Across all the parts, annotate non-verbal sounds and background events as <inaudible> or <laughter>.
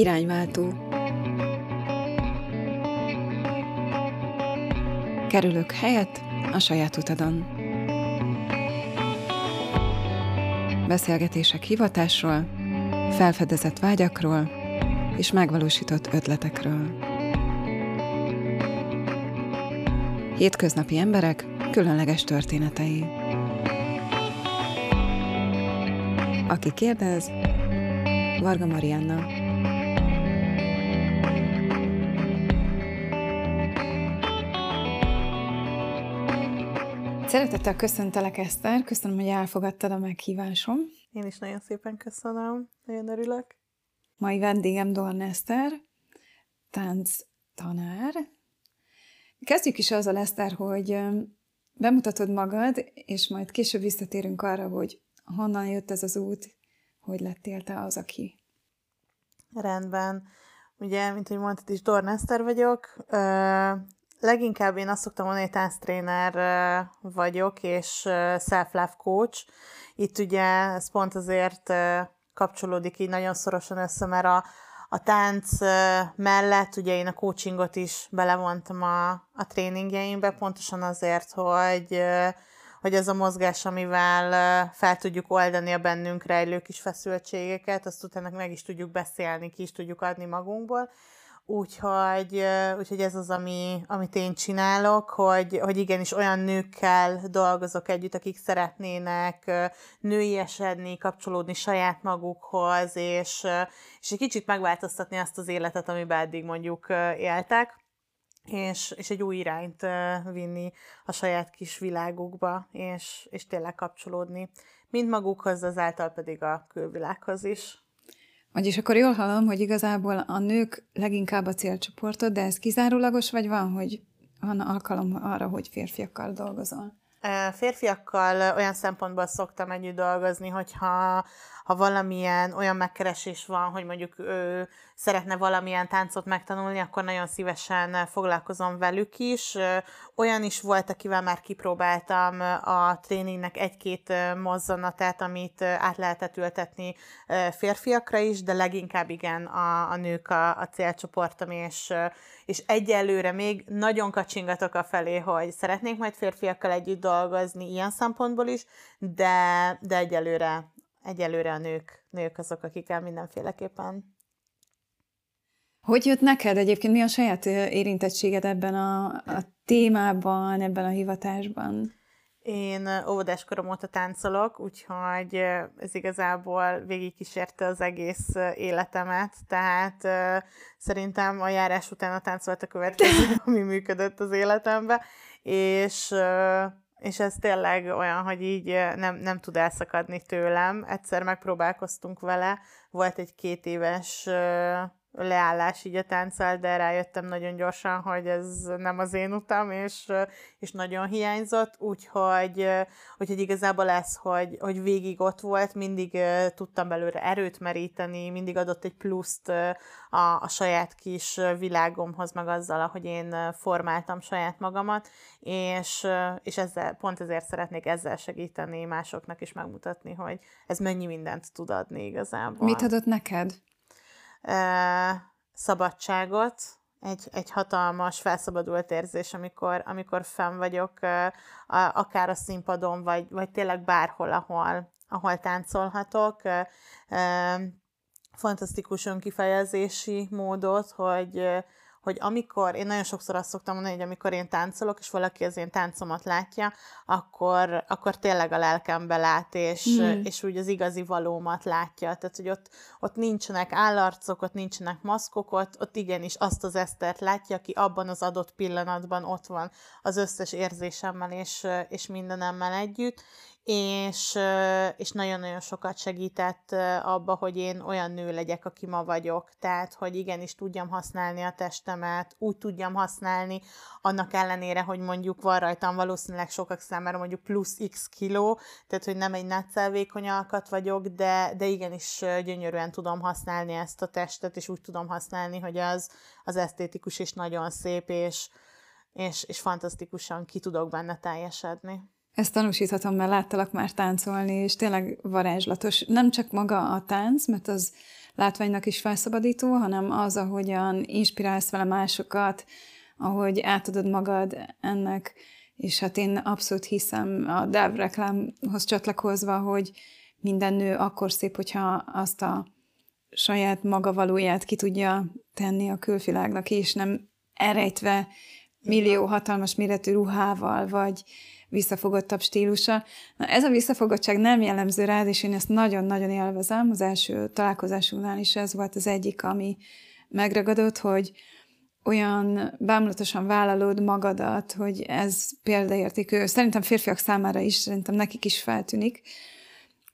Irányváltó Kerülök helyet a saját utadon. Beszélgetések hivatásról, felfedezett vágyakról és megvalósított ötletekről. Hétköznapi emberek különleges történetei. Aki kérdez, Varga Marianna. Szeretettel köszöntelek, Eszter. Köszönöm, hogy elfogadtad a meghívásom. Én is nagyon szépen köszönöm. Nagyon örülök. Mai vendégem Dorn Eszter, tánc tanár. Kezdjük is azzal, Eszter, hogy bemutatod magad, és majd később visszatérünk arra, hogy honnan jött ez az út, hogy lettél te az, aki. Rendben. Ugye, mint hogy mondtad is, Dorn Eszter vagyok. Leginkább én azt szoktam mondani, hogy tánctréner vagyok, és self-love coach. Itt ugye ez pont azért kapcsolódik így nagyon szorosan össze, mert a, a tánc mellett ugye én a coachingot is belevontam a, a tréningjeimbe, pontosan azért, hogy, hogy ez a mozgás, amivel fel tudjuk oldani a bennünk rejlő kis feszültségeket, azt utána meg is tudjuk beszélni, ki is tudjuk adni magunkból. Úgyhogy, úgyhogy ez az, ami, amit én csinálok, hogy, hogy igenis olyan nőkkel dolgozok együtt, akik szeretnének nőiesedni, kapcsolódni saját magukhoz, és, és egy kicsit megváltoztatni azt az életet, amiben eddig mondjuk éltek, és, és egy új irányt vinni a saját kis világukba, és, és tényleg kapcsolódni mind magukhoz, azáltal pedig a külvilághoz is. Vagyis akkor jól hallom, hogy igazából a nők leginkább a célcsoportod, de ez kizárólagos, vagy van, hogy van alkalom arra, hogy férfiakkal dolgozol? Férfiakkal olyan szempontból szoktam együtt dolgozni, hogyha ha valamilyen olyan megkeresés van, hogy mondjuk ő szeretne valamilyen táncot megtanulni, akkor nagyon szívesen foglalkozom velük is. Olyan is volt, akivel már kipróbáltam a tréningnek egy-két mozzanatát, amit át lehetett ültetni férfiakra is, de leginkább igen a, a nők a, a célcsoportom, és, és egyelőre még nagyon kacsingatok a felé, hogy szeretnék majd férfiakkal együtt dolgozni ilyen szempontból is, de, de egyelőre egyelőre a nők, nők azok, akikkel mindenféleképpen hogy jött neked egyébként? Mi a saját érintettséged ebben a, a témában, ebben a hivatásban? Én óvodás korom óta táncolok, úgyhogy ez igazából végigkísérte az egész életemet, tehát szerintem a járás után a tánc volt a következő, <laughs> ami működött az életembe, és és ez tényleg olyan, hogy így nem, nem tud elszakadni tőlem. Egyszer megpróbálkoztunk vele, volt egy két éves leállás így a tánccal, de rájöttem nagyon gyorsan, hogy ez nem az én utam, és, és nagyon hiányzott, úgyhogy, úgyhogy igazából ez, hogy, hogy végig ott volt, mindig tudtam belőle erőt meríteni, mindig adott egy pluszt a, a saját kis világomhoz, meg azzal, ahogy én formáltam saját magamat, és, és ezzel, pont ezért szeretnék ezzel segíteni másoknak is megmutatni, hogy ez mennyi mindent tud adni igazából. Mit adott neked? Szabadságot, egy, egy hatalmas, felszabadult érzés, amikor, amikor fenn vagyok, akár a színpadon, vagy, vagy tényleg bárhol, ahol, ahol táncolhatok. Fantasztikus önkifejezési módot, hogy, hogy amikor, én nagyon sokszor azt szoktam mondani, hogy amikor én táncolok, és valaki az én táncomat látja, akkor, akkor tényleg a lelkembe lát, és, mm. és úgy az igazi valómat látja. Tehát, hogy ott, ott nincsenek állarcok, ott nincsenek maszkok, ott, ott igenis azt az Esztert látja, aki abban az adott pillanatban ott van az összes érzésemmel és, és mindenemmel együtt, és, és nagyon-nagyon sokat segített abba, hogy én olyan nő legyek, aki ma vagyok. Tehát, hogy igenis tudjam használni a testemet, úgy tudjam használni, annak ellenére, hogy mondjuk van rajtam valószínűleg sokak számára mondjuk plusz x kiló, tehát, hogy nem egy nátszelvékony alkat vagyok, de, de igenis gyönyörűen tudom használni ezt a testet, és úgy tudom használni, hogy az, az esztétikus és nagyon szép, és, és, és fantasztikusan ki tudok benne teljesedni. Ezt tanúsíthatom, mert láttalak már táncolni, és tényleg varázslatos. Nem csak maga a tánc, mert az látványnak is felszabadító, hanem az, ahogyan inspirálsz vele másokat, ahogy átadod magad ennek, és hát én abszolút hiszem a DAV reklámhoz csatlakozva, hogy minden nő akkor szép, hogyha azt a saját maga valóját ki tudja tenni a külvilágnak, és nem erejtve millió hatalmas méretű ruhával, vagy visszafogottabb stílusa. Na, ez a visszafogottság nem jellemző rád, és én ezt nagyon-nagyon élvezem. Az első találkozásunknál is ez volt az egyik, ami megragadott, hogy olyan bámulatosan vállalod magadat, hogy ez példaértékű. Szerintem férfiak számára is, szerintem nekik is feltűnik,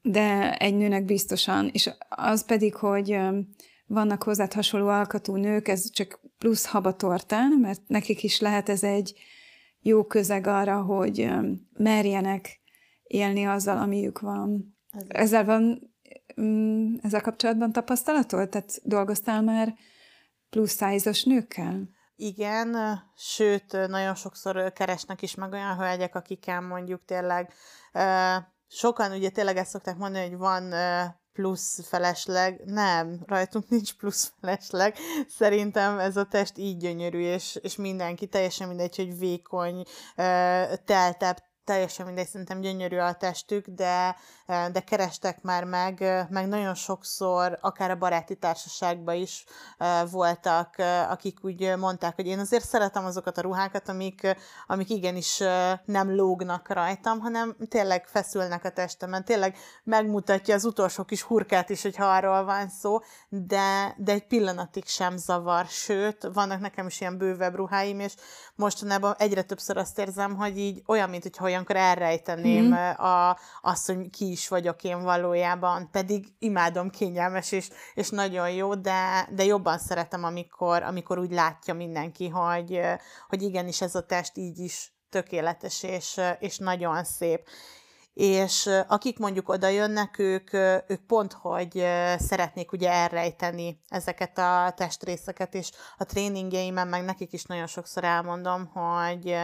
de egy nőnek biztosan. És az pedig, hogy vannak hozzád hasonló alkatú nők, ez csak plusz habatortán, mert nekik is lehet ez egy jó közeg arra, hogy merjenek élni azzal, amiük van. Ezzel van mm, ezzel kapcsolatban tapasztalatod? Tehát dolgoztál már plusz szájízos nőkkel? Igen, sőt, nagyon sokszor keresnek is meg olyan hölgyek, akikkel mondjuk tényleg sokan ugye tényleg ezt szokták mondani, hogy van plusz felesleg. Nem, rajtunk nincs plusz felesleg. Szerintem ez a test így gyönyörű, és, és mindenki, teljesen mindegy, hogy vékony, teltebb, teljesen mindegy, szerintem gyönyörű a testük, de, de kerestek már meg, meg nagyon sokszor, akár a baráti társaságban is voltak, akik úgy mondták, hogy én azért szeretem azokat a ruhákat, amik, amik igenis nem lógnak rajtam, hanem tényleg feszülnek a testemen, tényleg megmutatja az utolsó kis hurkát is, hogyha arról van szó, de, de egy pillanatig sem zavar, sőt, vannak nekem is ilyen bővebb ruháim, és mostanában egyre többször azt érzem, hogy így olyan, mint hogyha olyankor elrejteném mm. a, azt, hogy ki is vagyok én valójában, pedig imádom, kényelmes és, és nagyon jó, de, de jobban szeretem, amikor, amikor úgy látja mindenki, hogy, hogy igenis ez a test így is tökéletes és, és nagyon szép és akik mondjuk oda jönnek, ők, ők pont, hogy szeretnék ugye elrejteni ezeket a testrészeket, és a tréningeimen meg nekik is nagyon sokszor elmondom, hogy,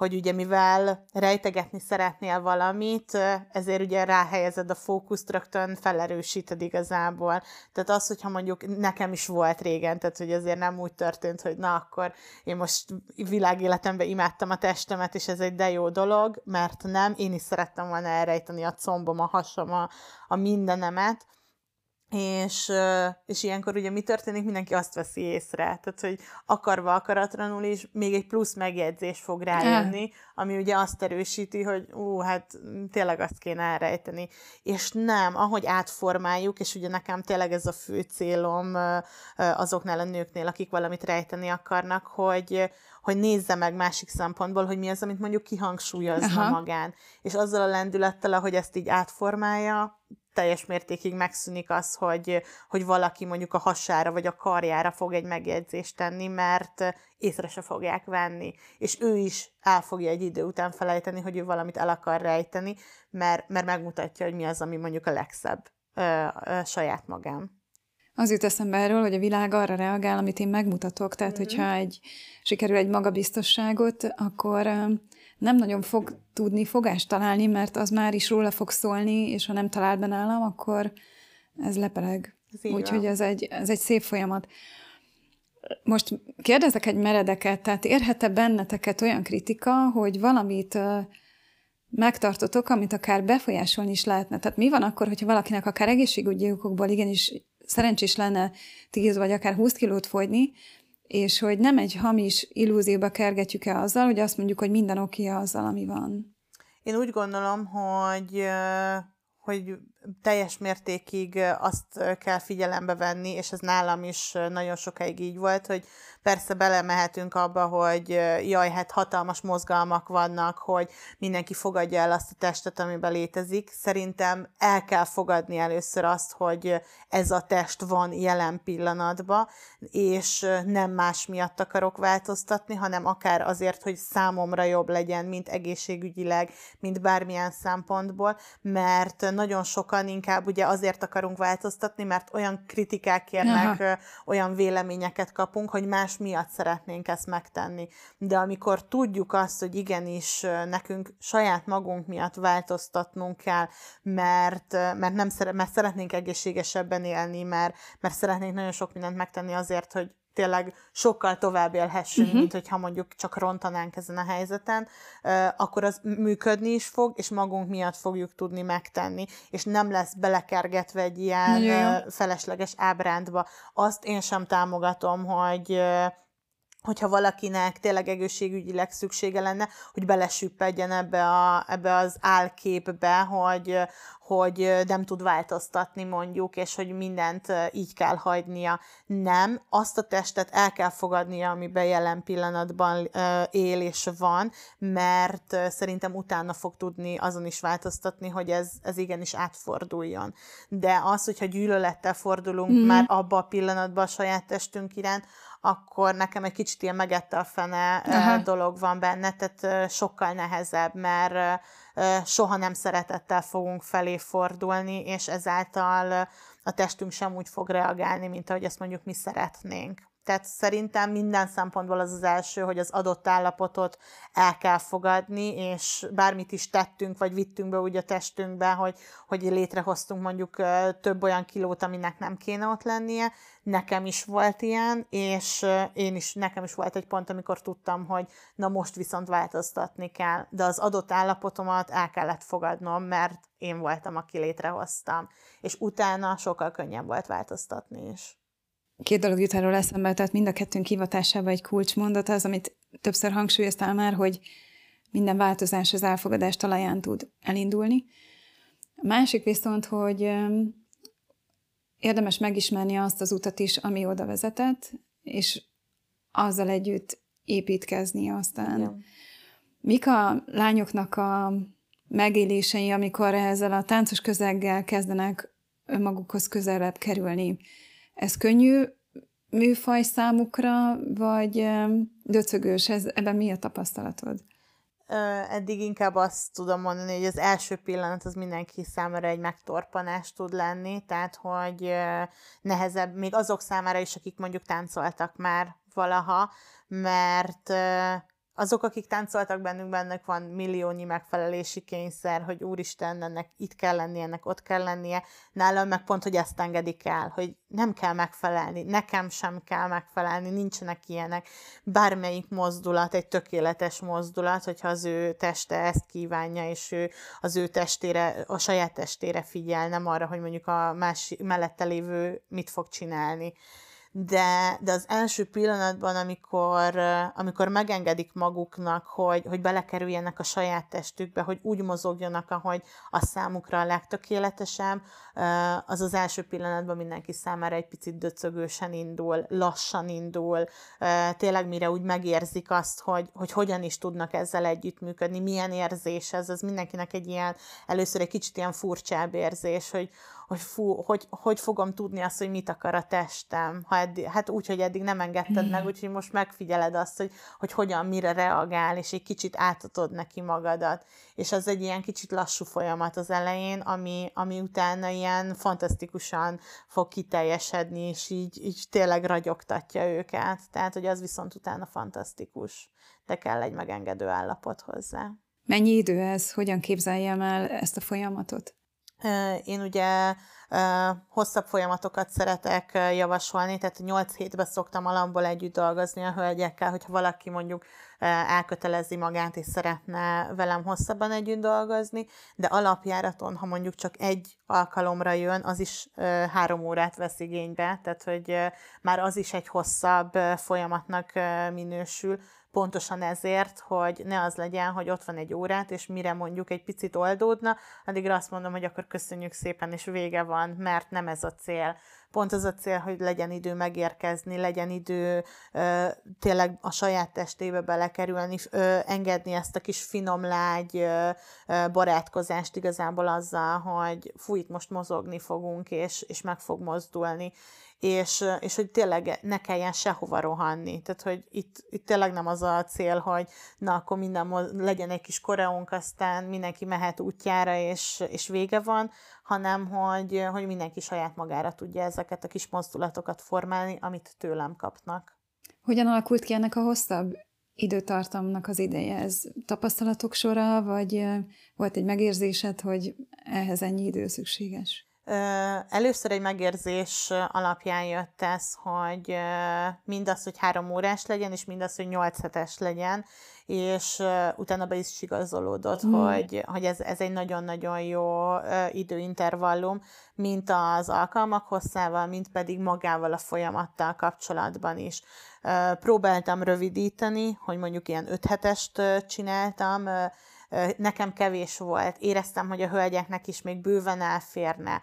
hogy ugye mivel rejtegetni szeretnél valamit, ezért ugye ráhelyezed a fókuszt, rögtön felerősíted igazából. Tehát az, hogyha mondjuk nekem is volt régen, tehát hogy azért nem úgy történt, hogy na akkor én most világéletemben imádtam a testemet, és ez egy de jó dolog, mert nem, én is szerettem volna elrejteni a combom, a hasam, a, a mindenemet, és, és ilyenkor ugye mi történik? Mindenki azt veszi észre. Tehát, hogy akarva akaratlanul is még egy plusz megjegyzés fog rájönni, ami ugye azt erősíti, hogy ú, hát tényleg azt kéne elrejteni. És nem, ahogy átformáljuk, és ugye nekem tényleg ez a fő célom azoknál a nőknél, akik valamit rejteni akarnak, hogy, hogy nézze meg másik szempontból, hogy mi az, amit mondjuk kihangsúlyozza Aha. magán. És azzal a lendülettel, ahogy ezt így átformálja, teljes mértékig megszűnik az, hogy, hogy valaki mondjuk a hasára vagy a karjára fog egy megjegyzést tenni, mert észre se fogják venni. És ő is el fogja egy idő után felejteni, hogy ő valamit el akar rejteni, mert, mert megmutatja, hogy mi az, ami mondjuk a legszebb ö, ö, saját magán. Az jut eszembe erről, hogy a világ arra reagál, amit én megmutatok. Tehát, mm-hmm. hogyha egy, sikerül egy magabiztosságot, akkor nem nagyon fog tudni fogást találni, mert az már is róla fog szólni, és ha nem talál be nálam, akkor ez lepeleg. Úgyhogy ez egy, ez egy szép folyamat. Most kérdezek egy meredeket, tehát érhet-e benneteket olyan kritika, hogy valamit megtartotok, amit akár befolyásolni is lehetne? Tehát mi van akkor, hogyha valakinek akár egészségügyi okokból igenis szerencsés lenne 10 vagy akár 20 kilót fogyni, és hogy nem egy hamis illúzióba kergetjük el azzal, hogy azt mondjuk, hogy minden oké azzal, ami van. Én úgy gondolom, hogy hogy teljes mértékig azt kell figyelembe venni, és ez nálam is nagyon sokáig így volt, hogy persze belemehetünk abba, hogy jaj, hát hatalmas mozgalmak vannak, hogy mindenki fogadja el azt a testet, amiben létezik. Szerintem el kell fogadni először azt, hogy ez a test van jelen pillanatban, és nem más miatt akarok változtatni, hanem akár azért, hogy számomra jobb legyen, mint egészségügyileg, mint bármilyen szempontból, mert nagyon sok sokan inkább ugye azért akarunk változtatni, mert olyan kritikák érnek, Aha. olyan véleményeket kapunk, hogy más miatt szeretnénk ezt megtenni. De amikor tudjuk azt, hogy igenis nekünk saját magunk miatt változtatnunk kell, mert, mert, nem szere, mert szeretnénk egészségesebben élni, mert, mert szeretnénk nagyon sok mindent megtenni azért, hogy tényleg sokkal tovább élhessünk, uh-huh. mint hogyha mondjuk csak rontanánk ezen a helyzeten, akkor az működni is fog, és magunk miatt fogjuk tudni megtenni, és nem lesz belekergetve egy ilyen Nagyon felesleges ábrándba. Azt én sem támogatom, hogy hogyha valakinek tényleg egészségügyileg szüksége lenne, hogy belesüppedjen ebbe, a, ebbe az álképbe, hogy, hogy nem tud változtatni mondjuk, és hogy mindent így kell hagynia. Nem, azt a testet el kell fogadnia, amiben jelen pillanatban él és van, mert szerintem utána fog tudni azon is változtatni, hogy ez, ez igenis átforduljon. De az, hogyha gyűlölettel fordulunk mm-hmm. már abba a pillanatban a saját testünk iránt, akkor nekem egy kicsit ilyen megette a fene Aha. dolog van benne, tehát sokkal nehezebb, mert soha nem szeretettel fogunk felé fordulni, és ezáltal a testünk sem úgy fog reagálni, mint ahogy ezt mondjuk mi szeretnénk. Tehát szerintem minden szempontból az az első, hogy az adott állapotot el kell fogadni, és bármit is tettünk, vagy vittünk be úgy a testünkbe, hogy, hogy létrehoztunk mondjuk több olyan kilót, aminek nem kéne ott lennie. Nekem is volt ilyen, és én is, nekem is volt egy pont, amikor tudtam, hogy na most viszont változtatni kell. De az adott állapotomat el kellett fogadnom, mert én voltam, aki létrehoztam. És utána sokkal könnyebb volt változtatni is két dolog jut erről eszembe, tehát mind a kettőnk hivatásában egy kulcsmondat az, amit többször hangsúlyoztál már, hogy minden változás az elfogadás talaján tud elindulni. A másik viszont, hogy érdemes megismerni azt az utat is, ami oda vezetett, és azzal együtt építkezni aztán. Igen. Mik a lányoknak a megélései, amikor ezzel a táncos közeggel kezdenek önmagukhoz közelebb kerülni? Ez könnyű műfaj számukra, vagy döcögős? Ez, ebben mi a tapasztalatod? Eddig inkább azt tudom mondani, hogy az első pillanat az mindenki számára egy megtorpanás tud lenni, tehát hogy nehezebb, még azok számára is, akik mondjuk táncoltak már valaha, mert azok, akik táncoltak bennünk, bennek van milliónyi megfelelési kényszer, hogy úristen, ennek itt kell lennie, ennek ott kell lennie. Nálam meg pont, hogy ezt engedik el, hogy nem kell megfelelni, nekem sem kell megfelelni, nincsenek ilyenek. Bármelyik mozdulat egy tökéletes mozdulat, hogyha az ő teste ezt kívánja, és ő az ő testére, a saját testére figyel, nem arra, hogy mondjuk a más mellette lévő mit fog csinálni de, de az első pillanatban, amikor, amikor megengedik maguknak, hogy, hogy belekerüljenek a saját testükbe, hogy úgy mozogjanak, ahogy a számukra a legtökéletesebb, az az első pillanatban mindenki számára egy picit döcögősen indul, lassan indul, tényleg mire úgy megérzik azt, hogy, hogy hogyan is tudnak ezzel együttműködni, milyen érzés ez, az mindenkinek egy ilyen, először egy kicsit ilyen furcsább érzés, hogy, hogy fú, hogy, hogy fogom tudni azt, hogy mit akar a testem, ha eddig, hát úgy, hogy eddig nem engedted meg, úgyhogy most megfigyeled azt, hogy, hogy hogyan, mire reagál, és egy kicsit átadod neki magadat. És az egy ilyen kicsit lassú folyamat az elején, ami, ami utána ilyen fantasztikusan fog kiteljesedni, és így, így tényleg ragyogtatja őket. Tehát, hogy az viszont utána fantasztikus, de kell egy megengedő állapot hozzá. Mennyi idő ez? Hogyan képzeljem el ezt a folyamatot? Én ugye hosszabb folyamatokat szeretek javasolni, tehát 8 hétben szoktam alapból együtt dolgozni a hölgyekkel, hogyha valaki mondjuk elkötelezi magát és szeretne velem hosszabban együtt dolgozni, de alapjáraton, ha mondjuk csak egy alkalomra jön, az is három órát vesz igénybe, tehát hogy már az is egy hosszabb folyamatnak minősül, pontosan ezért, hogy ne az legyen, hogy ott van egy órát, és mire mondjuk egy picit oldódna, addigra azt mondom, hogy akkor köszönjük szépen, és vége van, mert nem ez a cél. Pont az a cél, hogy legyen idő megérkezni, legyen idő ö, tényleg a saját testébe belekerülni, ö, engedni ezt a kis finom lágy ö, ö, barátkozást igazából azzal, hogy fú, itt most mozogni fogunk, és, és meg fog mozdulni és, és hogy tényleg ne kelljen sehova rohanni. Tehát, hogy itt, itt tényleg nem az a cél, hogy na, akkor minden legyen egy kis koreónk, aztán mindenki mehet útjára, és, és vége van, hanem hogy, hogy mindenki saját magára tudja ezeket a kis mozdulatokat formálni, amit tőlem kapnak. Hogyan alakult ki ennek a hosszabb időtartamnak az ideje? Ez tapasztalatok sora, vagy volt egy megérzésed, hogy ehhez ennyi idő szükséges? Először egy megérzés alapján jött ez, hogy mindaz, hogy három órás legyen, és mindaz, hogy nyolc hetes legyen, és utána be is igazolódott, mm. hogy, hogy ez, ez egy nagyon-nagyon jó időintervallum, mint az alkalmak hosszával, mint pedig magával a folyamattal kapcsolatban is. Próbáltam rövidíteni, hogy mondjuk ilyen öt hetest csináltam, nekem kevés volt, éreztem, hogy a hölgyeknek is még bőven elférne.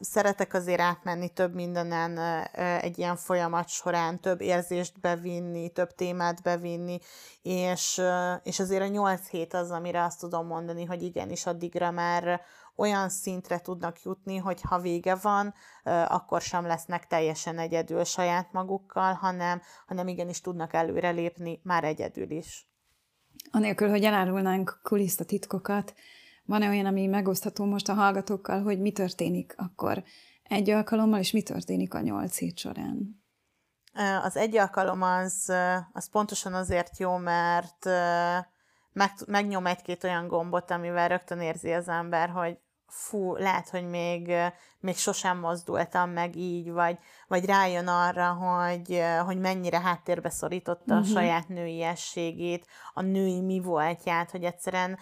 Szeretek azért átmenni több mindenen egy ilyen folyamat során, több érzést bevinni, több témát bevinni, és, és azért a nyolc hét az, amire azt tudom mondani, hogy igenis addigra már olyan szintre tudnak jutni, hogy ha vége van, akkor sem lesznek teljesen egyedül saját magukkal, hanem, hanem igenis tudnak előrelépni már egyedül is. Anélkül, hogy elárulnánk kulisztatitkokat, van-e olyan, ami megosztható most a hallgatókkal, hogy mi történik akkor egy alkalommal, és mi történik a nyolc hét során? Az egy alkalom az, az pontosan azért jó, mert meg, megnyom egy-két olyan gombot, amivel rögtön érzi az ember, hogy fú, lehet, hogy még, még sosem mozdultam meg így, vagy, vagy rájön arra, hogy, hogy mennyire háttérbe szorította uh-huh. a mhm. saját nőiességét, a női mi voltját, hogy egyszerűen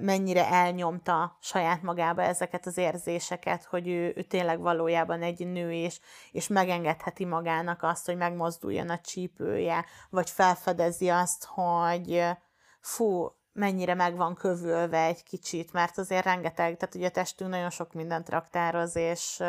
mennyire elnyomta saját magába ezeket az érzéseket, hogy ő, ő tényleg valójában egy nő, és, és megengedheti magának azt, hogy megmozduljon a csípője, vagy felfedezi azt, hogy fú, mennyire meg van kövülve egy kicsit, mert azért rengeteg, tehát ugye a testünk nagyon sok mindent raktároz, és,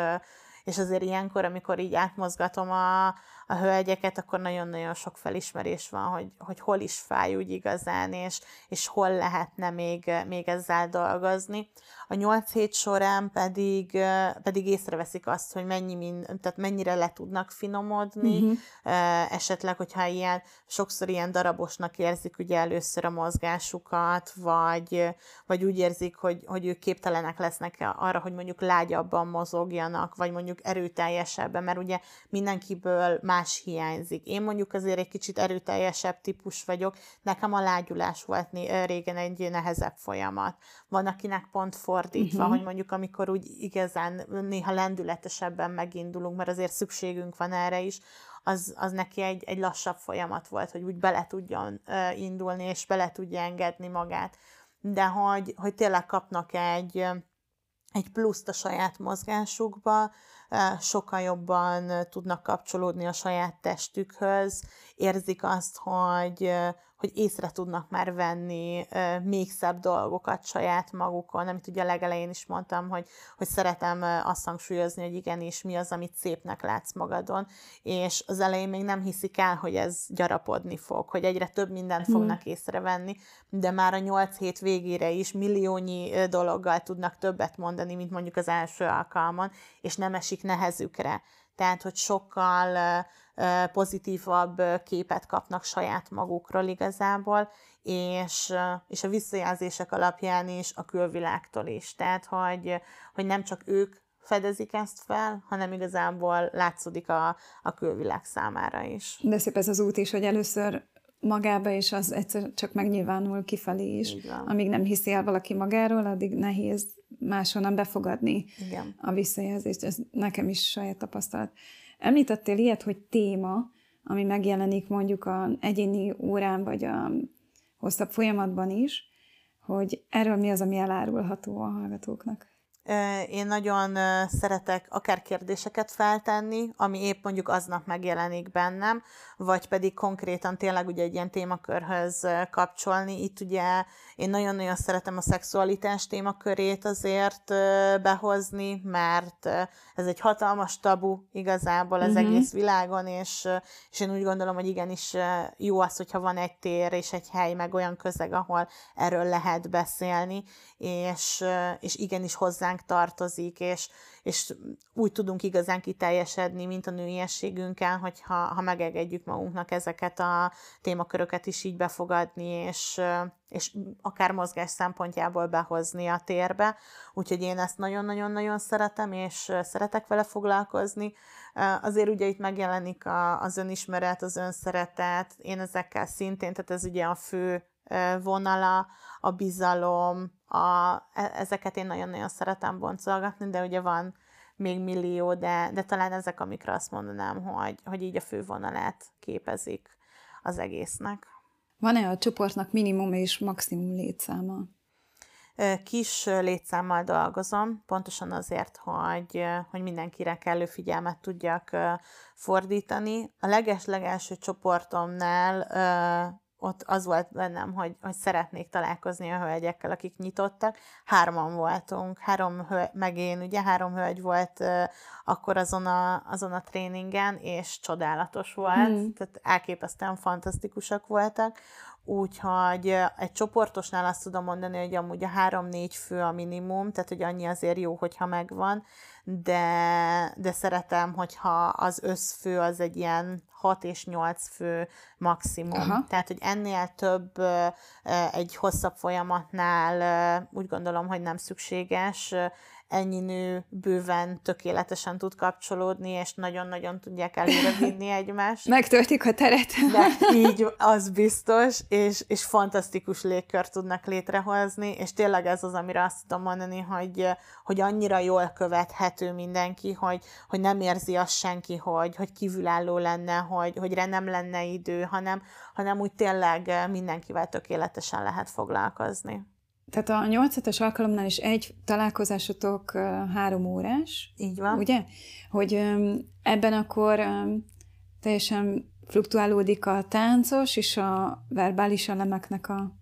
és azért ilyenkor, amikor így átmozgatom a, a hölgyeket, akkor nagyon-nagyon sok felismerés van, hogy, hogy hol is fáj úgy igazán, és, és hol lehetne még, még ezzel dolgozni. A nyolc hét során pedig, pedig észreveszik azt, hogy mennyi mind, tehát mennyire le tudnak finomodni, uh-huh. esetleg, hogyha ilyen, sokszor ilyen darabosnak érzik ugye először a mozgásukat, vagy, vagy úgy érzik, hogy, hogy ők képtelenek lesznek arra, hogy mondjuk lágyabban mozogjanak, vagy mondjuk erőteljesebben, mert ugye mindenkiből más hiányzik. Én mondjuk azért egy kicsit erőteljesebb típus vagyok, nekem a lágyulás volt régen egy nehezebb folyamat. Van, akinek pont fordítva, uh-huh. hogy mondjuk amikor úgy igazán néha lendületesebben megindulunk, mert azért szükségünk van erre is, az, az neki egy, egy lassabb folyamat volt, hogy úgy bele tudjon uh, indulni, és bele tudja engedni magát. De hogy, hogy tényleg kapnak egy, egy pluszt a saját mozgásukba, sokkal jobban tudnak kapcsolódni a saját testükhöz, érzik azt, hogy, hogy észre tudnak már venni még szebb dolgokat saját magukon, amit ugye a legelején is mondtam, hogy, hogy szeretem azt hangsúlyozni, hogy igenis mi az, amit szépnek látsz magadon, és az elején még nem hiszik el, hogy ez gyarapodni fog, hogy egyre több mindent hmm. fognak észrevenni, de már a nyolc hét végére is milliónyi dologgal tudnak többet mondani, mint mondjuk az első alkalmon, és nem esik nehezükre. Tehát, hogy sokkal pozitívabb képet kapnak saját magukról igazából, és, és a visszajelzések alapján is a külvilágtól is. Tehát, hogy, hogy nem csak ők fedezik ezt fel, hanem igazából látszódik a, a külvilág számára is. De szép ez az út is, hogy először magába, és az egyszer csak megnyilvánul kifelé is. Amíg nem hiszi el valaki magáról, addig nehéz máshonnan befogadni Igen. a visszajelzést. Ez nekem is saját tapasztalat. Említettél ilyet, hogy téma, ami megjelenik mondjuk a egyéni órán, vagy a hosszabb folyamatban is, hogy erről mi az, ami elárulható a hallgatóknak? Én nagyon szeretek akár kérdéseket feltenni, ami épp mondjuk aznap megjelenik bennem, vagy pedig konkrétan tényleg ugye egy ilyen témakörhöz kapcsolni. Itt ugye én nagyon-nagyon szeretem a szexualitás témakörét azért behozni, mert ez egy hatalmas tabu igazából az uh-huh. egész világon, és, és én úgy gondolom, hogy igenis jó az, hogyha van egy tér és egy hely, meg olyan közeg, ahol erről lehet beszélni, és, és igenis hozzá hozzánk tartozik, és, és úgy tudunk igazán kiteljesedni, mint a nőiességünkkel, hogyha ha megengedjük magunknak ezeket a témaköröket is így befogadni, és, és akár mozgás szempontjából behozni a térbe. Úgyhogy én ezt nagyon-nagyon-nagyon szeretem, és szeretek vele foglalkozni. Azért ugye itt megjelenik az önismeret, az önszeretet, én ezekkel szintén, tehát ez ugye a fő vonala, a bizalom, a, e, ezeket én nagyon-nagyon szeretem boncolgatni, de ugye van még millió, de, de talán ezek, amikre azt mondanám, hogy, hogy így a fő vonalát képezik az egésznek. Van-e a csoportnak minimum és maximum létszáma? Kis létszámmal dolgozom, pontosan azért, hogy, hogy mindenkire kellő figyelmet tudjak fordítani. A leges-legelső csoportomnál ott az volt bennem, hogy, hogy szeretnék találkozni a hölgyekkel, akik nyitottak. Hárman voltunk, három hölgy, meg én, ugye három hölgy volt uh, akkor azon a, azon a tréningen, és csodálatos volt, hmm. tehát elképesztően fantasztikusak voltak. Úgyhogy egy csoportosnál azt tudom mondani, hogy amúgy a három-négy fő a minimum, tehát hogy annyi azért jó, hogyha megvan, de, de szeretem, hogyha az összfő az egy ilyen 6 és 8 fő maximum. Aha. Tehát, hogy ennél több egy hosszabb folyamatnál úgy gondolom, hogy nem szükséges ennyi nő bőven tökéletesen tud kapcsolódni, és nagyon-nagyon tudják előre vinni egymást. Megtöltik a teret. De így, az biztos, és, és fantasztikus légkör tudnak létrehozni, és tényleg ez az, amire azt tudom mondani, hogy, hogy annyira jól követhető mindenki, hogy, hogy nem érzi azt senki, hogy, hogy kívülálló lenne, hogy, hogy re nem lenne idő, hanem, hanem úgy tényleg mindenkivel tökéletesen lehet foglalkozni. Tehát a 8 alkalomnál is egy találkozásotok három órás. Így van. Ugye? Hogy ebben akkor teljesen fluktuálódik a táncos és a verbális elemeknek a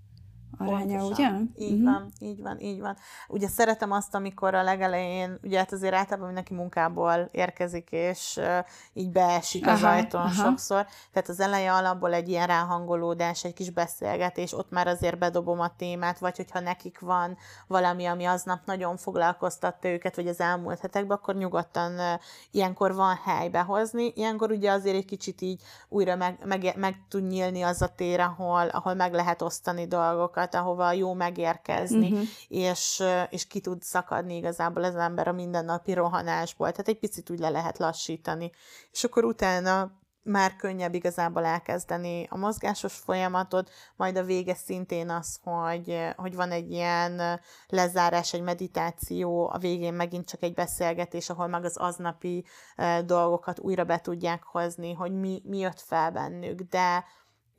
aránya, Pontosan. ugye? Így uh-huh. van, így van, így van. Ugye szeretem azt, amikor a legelején, ugye hát azért általában mindenki munkából érkezik, és uh, így beesik aha, az ajtón aha. sokszor, tehát az eleje alapból egy ilyen ráhangolódás, egy kis beszélgetés, ott már azért bedobom a témát, vagy hogyha nekik van valami, ami aznap nagyon foglalkoztatta őket, vagy az elmúlt hetekben, akkor nyugodtan uh, ilyenkor van hely behozni. Ilyenkor ugye azért egy kicsit így újra meg, meg, meg tud nyílni az a tér, ahol, ahol meg lehet osztani dolgokat, terület, ahova jó megérkezni, uh-huh. és, és ki tud szakadni igazából az ember a mindennapi rohanásból. Tehát egy picit úgy le lehet lassítani. És akkor utána már könnyebb igazából elkezdeni a mozgásos folyamatot, majd a vége szintén az, hogy, hogy van egy ilyen lezárás, egy meditáció, a végén megint csak egy beszélgetés, ahol meg az aznapi dolgokat újra be tudják hozni, hogy mi, mi jött fel bennük, de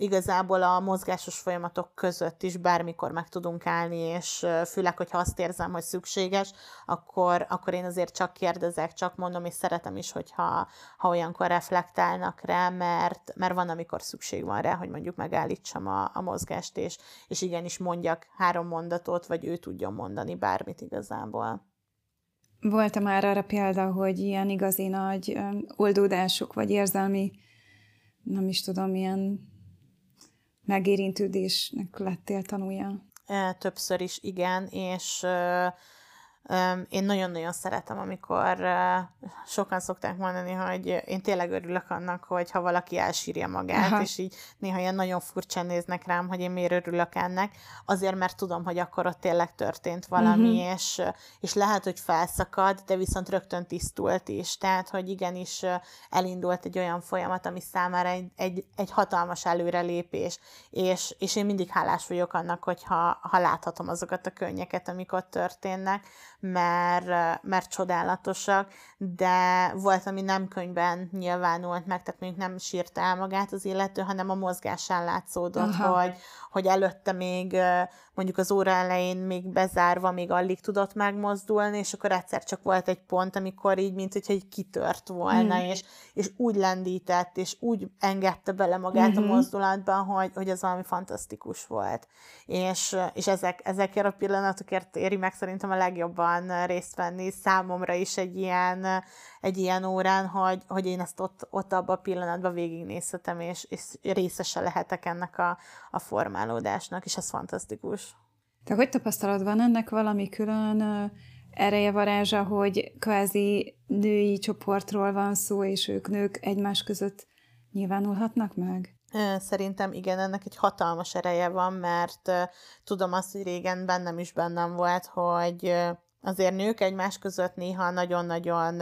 igazából a mozgásos folyamatok között is bármikor meg tudunk állni, és főleg, hogyha azt érzem, hogy szükséges, akkor, akkor én azért csak kérdezek, csak mondom, és szeretem is, hogyha ha olyankor reflektálnak rá, mert, mert van, amikor szükség van rá, hogy mondjuk megállítsam a, a mozgást, és, és igenis mondjak három mondatot, vagy ő tudjon mondani bármit igazából. Volt-e már arra példa, hogy ilyen igazi nagy oldódások, vagy érzelmi, nem is tudom, ilyen megérintődésnek lettél tanulja? Többször is igen, és én nagyon-nagyon szeretem, amikor sokan szokták mondani, hogy én tényleg örülök annak, hogy ha valaki elsírja magát, Aha. és így néha ilyen nagyon furcsán néznek rám, hogy én miért örülök ennek, azért, mert tudom, hogy akkor ott tényleg történt valami, uh-huh. és, és lehet, hogy felszakad, de viszont rögtön tisztult is. Tehát, hogy igenis elindult egy olyan folyamat, ami számára egy, egy, egy hatalmas előrelépés, és, és én mindig hálás vagyok annak, hogyha ha láthatom azokat a könnyeket, amik ott történnek, mert, mert csodálatosak, de volt, ami nem könyvben nyilvánult meg, tehát mondjuk nem sírta el magát az illető, hanem a mozgásán látszódott, hogy, hogy előtte még mondjuk az óra elején még bezárva, még alig tudott megmozdulni, és akkor egyszer csak volt egy pont, amikor így, mint hogyha egy kitört volna, hmm. és, és úgy lendített, és úgy engedte bele magát hmm. a mozdulatban, hogy, hogy az valami fantasztikus volt. És, és ezek, ezekért a pillanatokért éri meg szerintem a legjobban részt venni számomra is egy ilyen, egy ilyen órán, hogy, hogy én ezt ott, ott abban a pillanatban végignézhetem, és, és részese lehetek ennek a, a formálódásnak, és ez fantasztikus. Te hogy tapasztalod, van ennek valami külön ereje varázsa, hogy kvázi női csoportról van szó, és ők nők egymás között nyilvánulhatnak meg? Szerintem igen, ennek egy hatalmas ereje van, mert tudom azt, hogy régen bennem is bennem volt, hogy azért nők egymás között néha nagyon-nagyon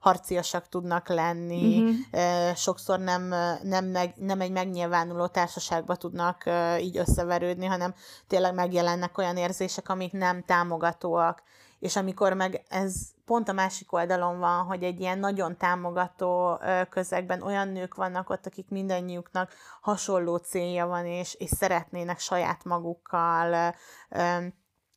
harciasak tudnak lenni, uh-huh. sokszor nem, nem, nem egy megnyilvánuló társaságba tudnak így összeverődni, hanem tényleg megjelennek olyan érzések, amik nem támogatóak. És amikor meg ez pont a másik oldalon van, hogy egy ilyen nagyon támogató közegben olyan nők vannak ott, akik mindannyiuknak hasonló célja van, és, és szeretnének saját magukkal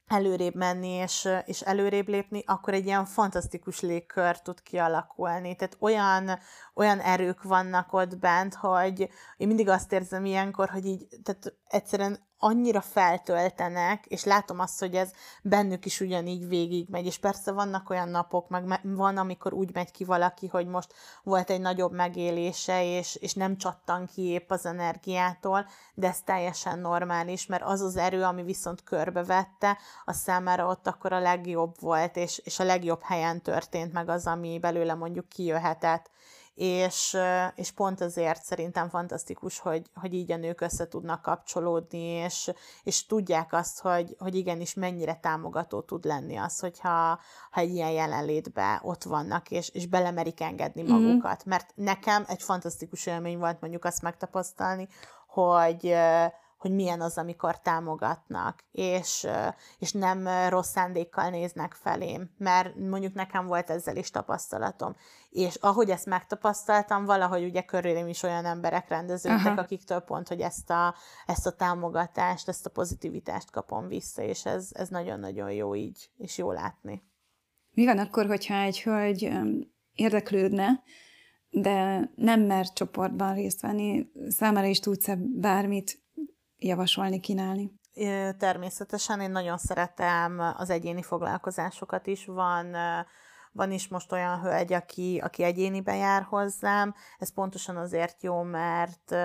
előrébb menni és, és előrébb lépni, akkor egy ilyen fantasztikus légkör tud kialakulni. Tehát olyan, olyan erők vannak ott bent, hogy én mindig azt érzem ilyenkor, hogy így, tehát egyszerűen annyira feltöltenek, és látom azt, hogy ez bennük is ugyanígy végigmegy, és persze vannak olyan napok, meg van, amikor úgy megy ki valaki, hogy most volt egy nagyobb megélése, és, és nem csattan ki épp az energiától, de ez teljesen normális, mert az az erő, ami viszont körbevette, az számára ott akkor a legjobb volt, és, és a legjobb helyen történt meg az, ami belőle mondjuk kijöhetett és, és pont azért szerintem fantasztikus, hogy, hogy így a nők össze tudnak kapcsolódni, és, és tudják azt, hogy, hogy igenis mennyire támogató tud lenni az, hogyha ha egy ilyen jelenlétben ott vannak, és, és belemerik engedni mhm. magukat. Mm. Mert nekem egy fantasztikus élmény volt mondjuk azt megtapasztalni, hogy hogy milyen az, amikor támogatnak, és, és nem rossz szándékkal néznek felém, mert mondjuk nekem volt ezzel is tapasztalatom. És ahogy ezt megtapasztaltam, valahogy ugye körülém is olyan emberek rendeződtek, Aha. akiktől pont, hogy ezt a, ezt a támogatást, ezt a pozitivitást kapom vissza, és ez, ez nagyon-nagyon jó így, és jó látni. Mi van akkor, hogyha egy hölgy érdeklődne, de nem mer csoportban részt venni, számára is tudsz-e bármit javasolni, kínálni? Természetesen én nagyon szeretem az egyéni foglalkozásokat is. Van van is most olyan hölgy, aki, aki egyéniben jár hozzám. Ez pontosan azért jó, mert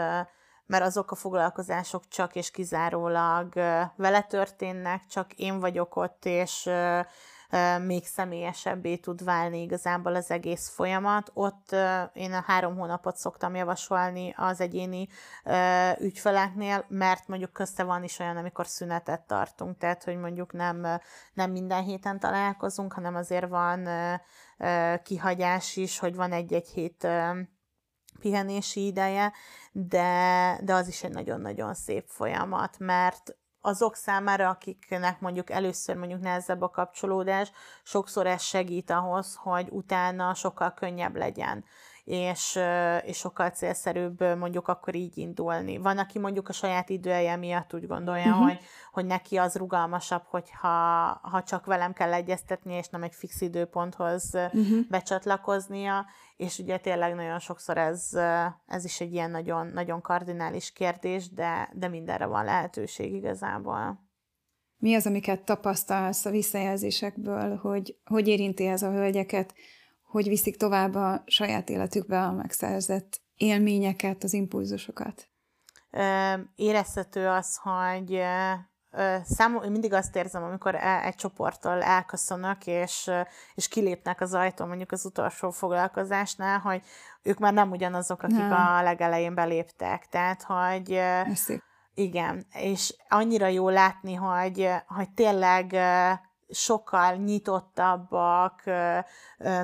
mert azok a foglalkozások csak és kizárólag vele történnek, csak én vagyok ott, és még személyesebbé tud válni igazából az egész folyamat. Ott én a három hónapot szoktam javasolni az egyéni ügyfeleknél, mert mondjuk közte van is olyan, amikor szünetet tartunk, tehát hogy mondjuk nem, nem minden héten találkozunk, hanem azért van kihagyás is, hogy van egy-egy hét pihenési ideje, de, de az is egy nagyon-nagyon szép folyamat, mert azok számára, akiknek mondjuk először mondjuk nehezebb a kapcsolódás, sokszor ez segít ahhoz, hogy utána sokkal könnyebb legyen és, és sokkal célszerűbb mondjuk akkor így indulni. Van, aki mondjuk a saját idője miatt úgy gondolja, uh-huh. hogy, hogy neki az rugalmasabb, hogyha ha csak velem kell egyeztetni, és nem egy fix időponthoz uh-huh. becsatlakoznia, és ugye tényleg nagyon sokszor ez, ez is egy ilyen nagyon, nagyon kardinális kérdés, de, de mindenre van lehetőség igazából. Mi az, amiket tapasztalsz a visszajelzésekből, hogy hogy érinti ez a hölgyeket, hogy viszik tovább a saját életükbe a megszerzett élményeket, az impulzusokat? Érezhető az, hogy számomra mindig azt érzem, amikor e, egy csoporttól elköszönök, és, és kilépnek az ajtón mondjuk az utolsó foglalkozásnál, hogy ők már nem ugyanazok, akik nem. a legelején beléptek. Tehát, hogy... Igen, és annyira jó látni, hogy, hogy tényleg sokkal nyitottabbak,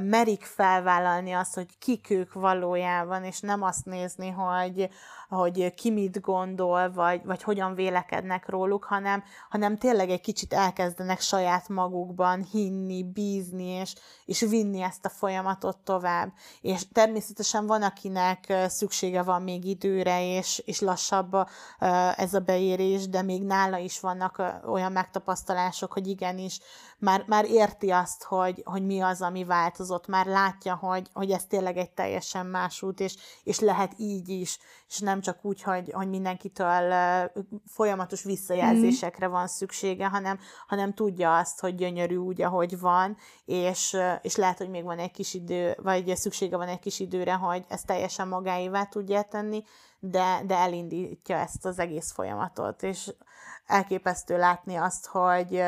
merik felvállalni azt, hogy kik ők valójában, és nem azt nézni, hogy, hogy ki mit gondol, vagy, vagy hogyan vélekednek róluk, hanem, hanem tényleg egy kicsit elkezdenek saját magukban hinni, bízni, és, és vinni ezt a folyamatot tovább. És természetesen van, akinek szüksége van még időre, és, és lassabb ez a beérés, de még nála is vannak olyan megtapasztalások, hogy igenis, már, már érti azt, hogy, hogy mi az, ami változott, már látja, hogy, hogy ez tényleg egy teljesen más út, és, és lehet így is, és nem csak úgy, hogy, hogy mindenkitől folyamatos visszajelzésekre van szüksége, hanem, hanem tudja azt, hogy gyönyörű úgy, ahogy van, és, és lehet, hogy még van egy kis idő, vagy szüksége van egy kis időre, hogy ezt teljesen magáévá tudja tenni, de, de elindítja ezt az egész folyamatot, és elképesztő látni azt, hogy,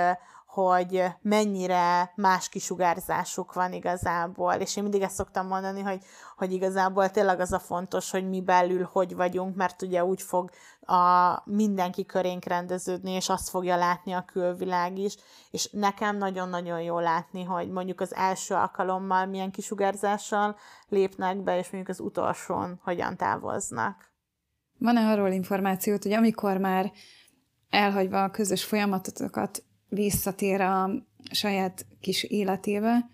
hogy mennyire más kisugárzásuk van igazából. És én mindig ezt szoktam mondani, hogy, hogy igazából tényleg az a fontos, hogy mi belül hogy vagyunk, mert ugye úgy fog a mindenki körénk rendeződni, és azt fogja látni a külvilág is. És nekem nagyon-nagyon jó látni, hogy mondjuk az első alkalommal milyen kisugárzással lépnek be, és mondjuk az utolsón hogyan távoznak. Van-e arról információt, hogy amikor már elhagyva a közös folyamatokat visszatér a saját kis életébe,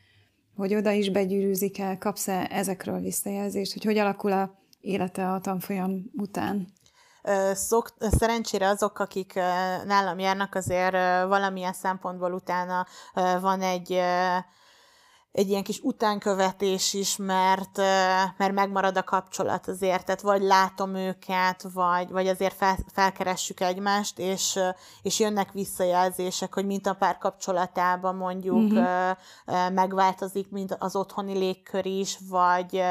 hogy oda is begyűrűzik el, kapsz-e ezekről visszajelzést, hogy hogy alakul a élete a tanfolyam után? Szok, szerencsére azok, akik nálam járnak, azért valamilyen szempontból utána van egy egy ilyen kis utánkövetés is, mert, mert megmarad a kapcsolat azért, tehát vagy látom őket, vagy, vagy azért fel, felkeressük egymást, és, és jönnek visszajelzések, hogy mint a pár kapcsolatában mondjuk uh-huh. megváltozik, mint az otthoni légkör is, vagy,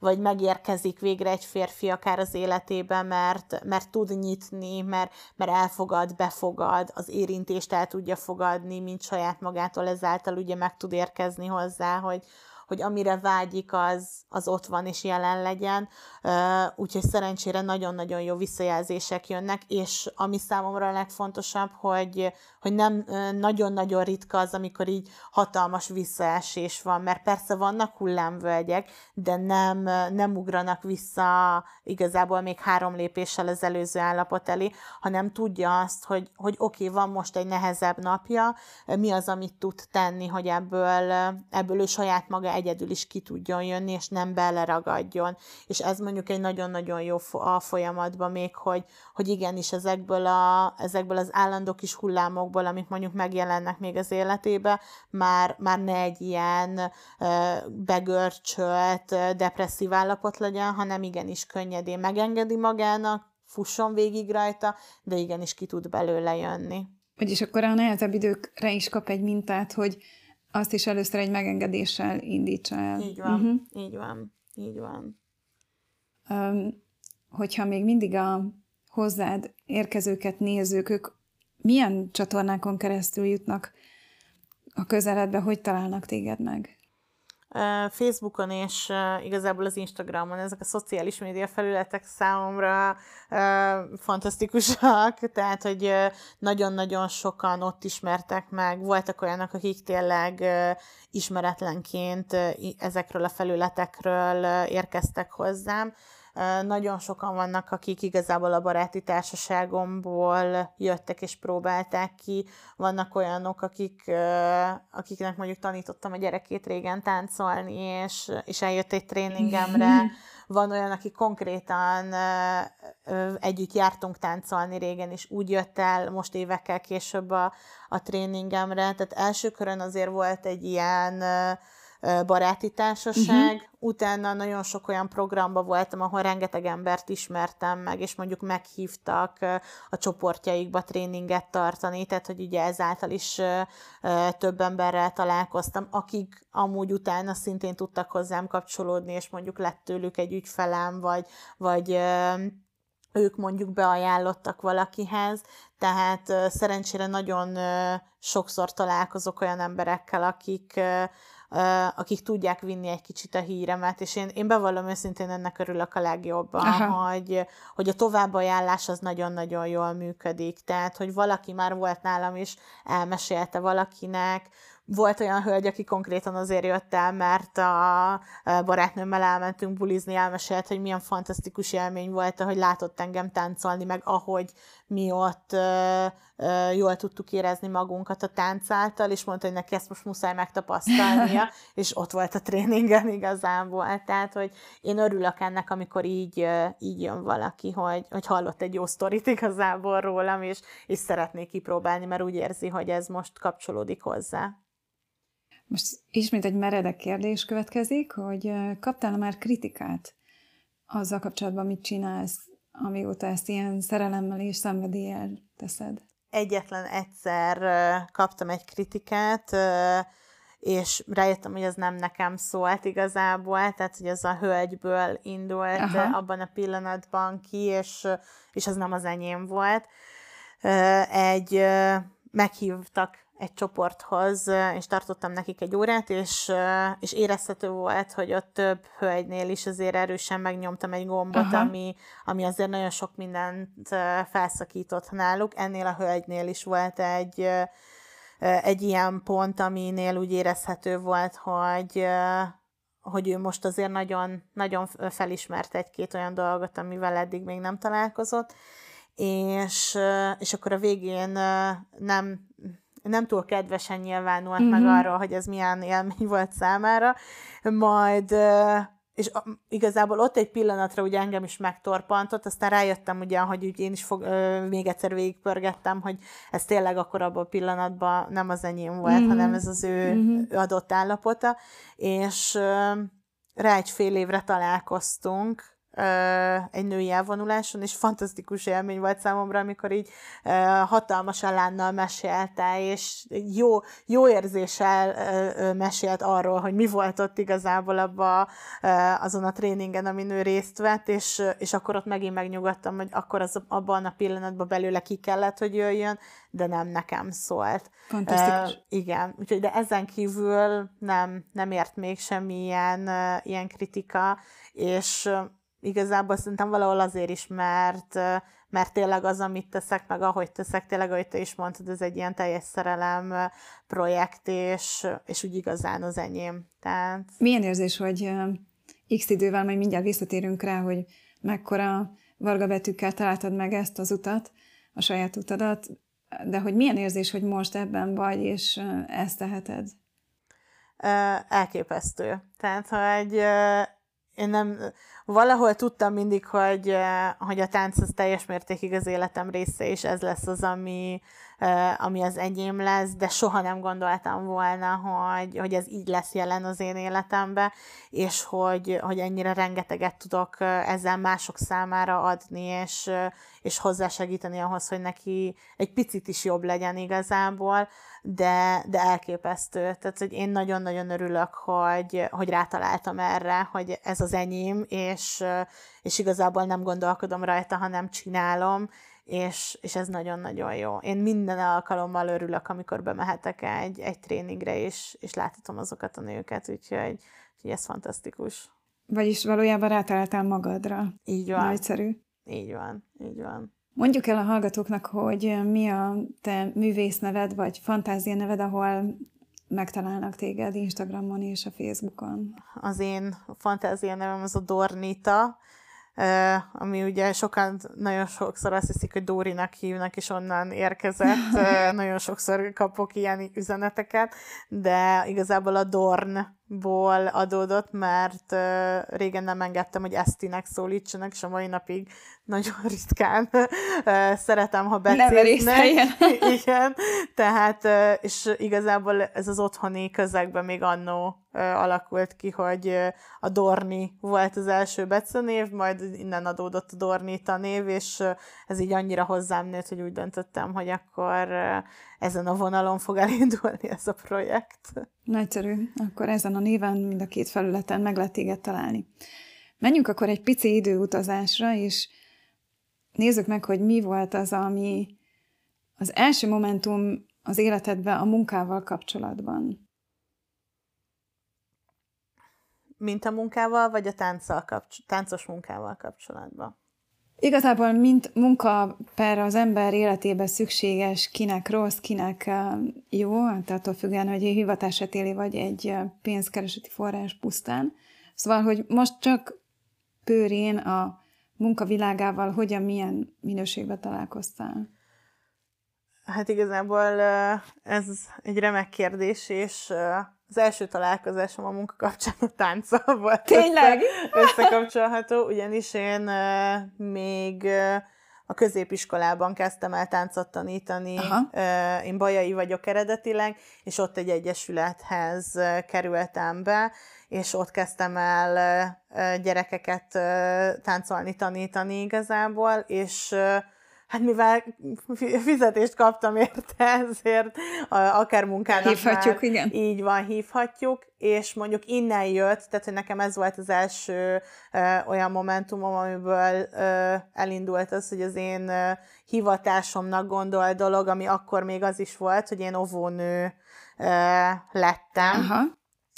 vagy megérkezik végre egy férfi akár az életébe, mert, mert tud nyitni, mert, mert elfogad, befogad, az érintést el tudja fogadni, mint saját magától, ezáltal ugye meg tud érkezni hozzá, hogy, hogy amire vágyik, az, az ott van és jelen legyen. Úgyhogy szerencsére nagyon-nagyon jó visszajelzések jönnek, és ami számomra a legfontosabb, hogy, hogy nem nagyon-nagyon ritka az, amikor így hatalmas visszaesés van, mert persze vannak hullámvölgyek, de nem, nem ugranak vissza igazából még három lépéssel az előző állapot elé, hanem tudja azt, hogy, hogy oké, okay, van most egy nehezebb napja, mi az, amit tud tenni, hogy ebből, ebből ő saját maga egyedül is ki tudjon jönni, és nem beleragadjon. És ez mondjuk egy nagyon-nagyon jó a folyamatban még, hogy, hogy igenis ezekből, a, ezekből az állandó kis hullámokból, amik mondjuk megjelennek még az életébe, már, már ne egy ilyen begörcsölt, depresszív állapot legyen, hanem igenis könnyedén megengedi magának, fusson végig rajta, de igenis ki tud belőle jönni. Vagyis akkor a nehezebb időkre is kap egy mintát, hogy azt is először egy megengedéssel indítsa el. Így van, uh-huh. így van, így van. Um, hogyha még mindig a hozzád érkezőket nézők, ők milyen csatornákon keresztül jutnak a közeledbe, hogy találnak téged meg? Facebookon és igazából az Instagramon ezek a szociális média felületek számomra fantasztikusak, <laughs> tehát hogy nagyon-nagyon sokan ott ismertek meg, voltak olyanok, akik tényleg ismeretlenként ezekről a felületekről érkeztek hozzám, nagyon sokan vannak, akik igazából a baráti társaságomból jöttek és próbálták ki. Vannak olyanok, akik, akiknek mondjuk tanítottam a gyerekét régen táncolni, és, és eljött egy tréningemre. <laughs> Van olyan, aki konkrétan együtt jártunk táncolni régen, és úgy jött el most évekkel később a, a tréningemre. Tehát első körön azért volt egy ilyen baráti társaság, uh-huh. utána nagyon sok olyan programba voltam, ahol rengeteg embert ismertem meg, és mondjuk meghívtak a csoportjaikba tréninget tartani, tehát hogy ugye ezáltal is több emberrel találkoztam, akik amúgy utána szintén tudtak hozzám kapcsolódni, és mondjuk lett tőlük egy ügyfelem, vagy, vagy ők mondjuk beajánlottak valakihez, tehát szerencsére nagyon sokszor találkozok olyan emberekkel, akik, akik tudják vinni egy kicsit a híremet, és én, én bevallom őszintén ennek örülök a legjobban, hogy, hogy a továbbajánlás az nagyon-nagyon jól működik, tehát, hogy valaki már volt nálam is, elmesélte valakinek, volt olyan hölgy, aki konkrétan azért jött el, mert a barátnőmmel elmentünk bulizni, elmesélt, hogy milyen fantasztikus élmény volt, hogy látott engem táncolni, meg ahogy mi ott ö, ö, jól tudtuk érezni magunkat a tánc által, és mondta, hogy neki ezt most muszáj megtapasztalnia, <laughs> és ott volt a tréningen igazából. Tehát, hogy én örülök ennek, amikor így, így jön valaki, hogy, hogy hallott egy jó sztorit igazából rólam, és, és szeretné kipróbálni, mert úgy érzi, hogy ez most kapcsolódik hozzá. Most ismét egy meredek kérdés következik, hogy kaptál már kritikát azzal kapcsolatban, mit csinálsz, amióta ezt ilyen szerelemmel és szenvedéllyel teszed? Egyetlen egyszer kaptam egy kritikát, és rájöttem, hogy ez nem nekem szólt igazából, tehát hogy ez a hölgyből indult Aha. abban a pillanatban ki, és, és az nem az enyém volt. Egy meghívtak egy csoporthoz, és tartottam nekik egy órát, és, és érezhető volt, hogy ott több hölgynél is azért erősen megnyomtam egy gombot, ami, ami azért nagyon sok mindent felszakított náluk. Ennél a hölgynél is volt egy, egy ilyen pont, aminél úgy érezhető volt, hogy, hogy ő most azért nagyon, nagyon felismert egy-két olyan dolgot, amivel eddig még nem találkozott, és, és akkor a végén nem, nem túl kedvesen nyilvánult mm-hmm. meg mhm. arról, hogy ez milyen élmény volt számára, majd és igazából ott egy pillanatra ugye engem is megtorpantott, aztán rájöttem ugye, hogy úgy én is fog, ö, még egyszer végigpörgettem, hogy ez tényleg akkor abban a pillanatban nem az enyém volt, mm-hmm. hanem ez az ő mm-hmm. adott állapota, és ö, rá egy fél évre találkoztunk, egy női elvonuláson, és fantasztikus élmény volt számomra, amikor így hatalmas elánnal mesélte, és jó, jó érzéssel mesélt arról, hogy mi volt ott igazából abba, azon a tréningen, amin ő részt vett, és, és akkor ott megint megnyugodtam, hogy akkor az abban a pillanatban belőle ki kellett, hogy jöjjön, de nem nekem szólt. Fantasztikus. Uh, igen, úgyhogy de ezen kívül nem, nem ért még semmilyen uh, ilyen kritika, és igazából szerintem valahol azért is, mert, mert tényleg az, amit teszek, meg ahogy teszek, tényleg, ahogy te is mondtad, ez egy ilyen teljes szerelem projekt, és, és úgy igazán az enyém. Tehát... Milyen érzés, hogy x idővel majd mindjárt visszatérünk rá, hogy mekkora varga betűkkel találtad meg ezt az utat, a saját utadat, de hogy milyen érzés, hogy most ebben vagy, és ezt teheted? Elképesztő. Tehát, hogy én nem, valahol tudtam mindig, hogy, hogy a tánc az teljes mértékig az életem része, és ez lesz az, ami, ami az enyém lesz, de soha nem gondoltam volna, hogy, hogy ez így lesz jelen az én életemben, és hogy, hogy ennyire rengeteget tudok ezzel mások számára adni, és, és hozzásegíteni ahhoz, hogy neki egy picit is jobb legyen igazából, de, de elképesztő. Tehát, hogy én nagyon-nagyon örülök, hogy, hogy rátaláltam erre, hogy ez az enyém, és, és igazából nem gondolkodom rajta, hanem csinálom, és, és ez nagyon-nagyon jó. Én minden alkalommal örülök, amikor bemehetek egy, egy tréningre, és, és láthatom azokat a nőket, úgyhogy, úgyhogy ez fantasztikus. Vagyis valójában rátaláltál magadra. Így van. Nagyszerű. Így van, így van. Mondjuk el a hallgatóknak, hogy mi a te művész neved, vagy fantázia neved, ahol megtalálnak téged Instagramon és a Facebookon. Az én fantázia nevem az a Dornita, ami ugye sokan nagyon sokszor azt hiszik, hogy Dórinak hívnak, és onnan érkezett. <laughs> nagyon sokszor kapok ilyen üzeneteket, de igazából a Dornból adódott, mert régen nem engedtem, hogy Esztinek szólítsanak, és a mai napig nagyon ritkán szeretem, ha becéznek. <laughs> Igen, tehát, és igazából ez az otthoni közegben még annó alakult ki, hogy a Dorni volt az első becenév, majd innen adódott a Dornita név, és ez így annyira hozzám nőtt, hogy úgy döntöttem, hogy akkor ezen a vonalon fog elindulni ez a projekt. Nagyszerű. Akkor ezen a néven mind a két felületen meg lehet téged találni. Menjünk akkor egy pici időutazásra, és nézzük meg, hogy mi volt az, ami az első momentum az életedben a munkával kapcsolatban. Mint a munkával, vagy a tánccal kapcs- táncos munkával kapcsolatban? Igazából mint munka per az ember életében szükséges, kinek rossz, kinek jó, hát attól függően, hogy egy hivatását éli, vagy egy pénzkereseti forrás pusztán. Szóval, hogy most csak pőrén a munkavilágával hogyan, milyen minőségben találkoztál? Hát igazából ez egy remek kérdés, és az első találkozásom a munka kapcsán a tánca volt. Tényleg? Összekapcsolható, ugyanis én még a középiskolában kezdtem el táncot tanítani. Aha. Én bajai vagyok eredetileg, és ott egy egyesülethez kerültem be, és ott kezdtem el gyerekeket táncolni, tanítani igazából, és hát mivel fizetést kaptam érte, ezért akár munkának Hívhatjuk, már, igen. Így van, hívhatjuk, és mondjuk innen jött, tehát hogy nekem ez volt az első ö, olyan momentumom, amiből ö, elindult az, hogy az én ö, hivatásomnak gondol dolog, ami akkor még az is volt, hogy én óvónő ö, lettem. Aha.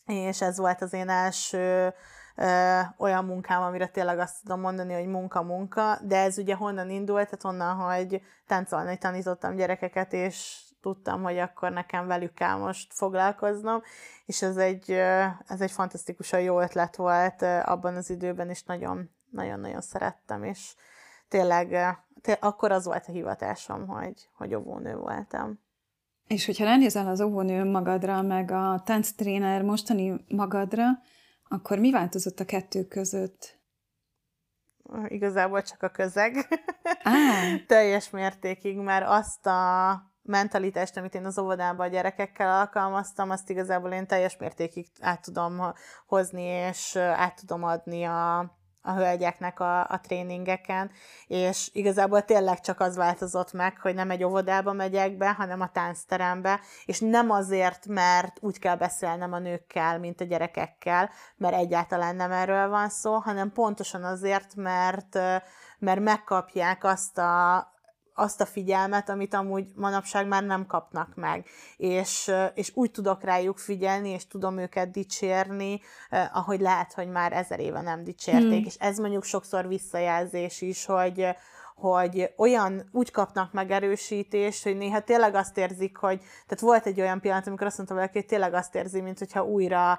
És ez volt az én első ö, olyan munkám, amire tényleg azt tudom mondani, hogy munka-munka, de ez ugye honnan indult, tehát onnan, hogy táncolni tanítottam gyerekeket, és tudtam, hogy akkor nekem velük kell most foglalkoznom, és ez egy, ez egy fantasztikusan jó ötlet volt abban az időben, és nagyon, nagyon-nagyon szerettem, és tényleg, tényleg akkor az volt a hivatásom, hogy, hogy óvónő voltam. És hogyha ránézel az óvónő magadra, meg a tánctréner mostani magadra, akkor mi változott a kettő között? Igazából csak a közeg. Ah. <laughs> Teljes mértékig, mert azt a mentalitást, amit én az óvodában a gyerekekkel alkalmaztam, azt igazából én teljes mértékig át tudom hozni, és át tudom adni a, a hölgyeknek a, a tréningeken, és igazából tényleg csak az változott meg, hogy nem egy óvodába megyek be, hanem a táncterembe, és nem azért, mert úgy kell beszélnem a nőkkel, mint a gyerekekkel, mert egyáltalán nem erről van szó, hanem pontosan azért, mert mert megkapják azt a, azt a figyelmet, amit amúgy manapság már nem kapnak meg. És, és úgy tudok rájuk figyelni, és tudom őket dicsérni, ahogy lehet, hogy már ezer éve nem dicsérték. Hmm. És ez mondjuk sokszor visszajelzés is, hogy, hogy olyan, úgy kapnak megerősítést, hogy néha tényleg azt érzik, hogy, tehát volt egy olyan pillanat, amikor azt mondta valaki, hogy tényleg azt érzi, mint hogyha újra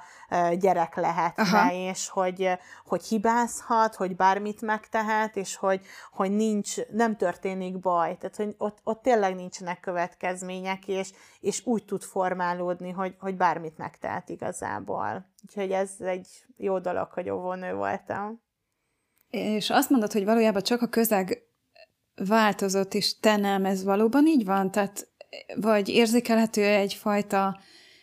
gyerek lehetne, és hogy, hogy hibázhat, hogy bármit megtehet, és hogy, hogy nincs, nem történik baj, tehát hogy ott, ott tényleg nincsenek következmények, és, és úgy tud formálódni, hogy, hogy bármit megtehet igazából. Úgyhogy ez egy jó dolog, hogy óvónő voltam. És azt mondod, hogy valójában csak a közeg változott, és te ez valóban így van? Tehát vagy érzékelhető egyfajta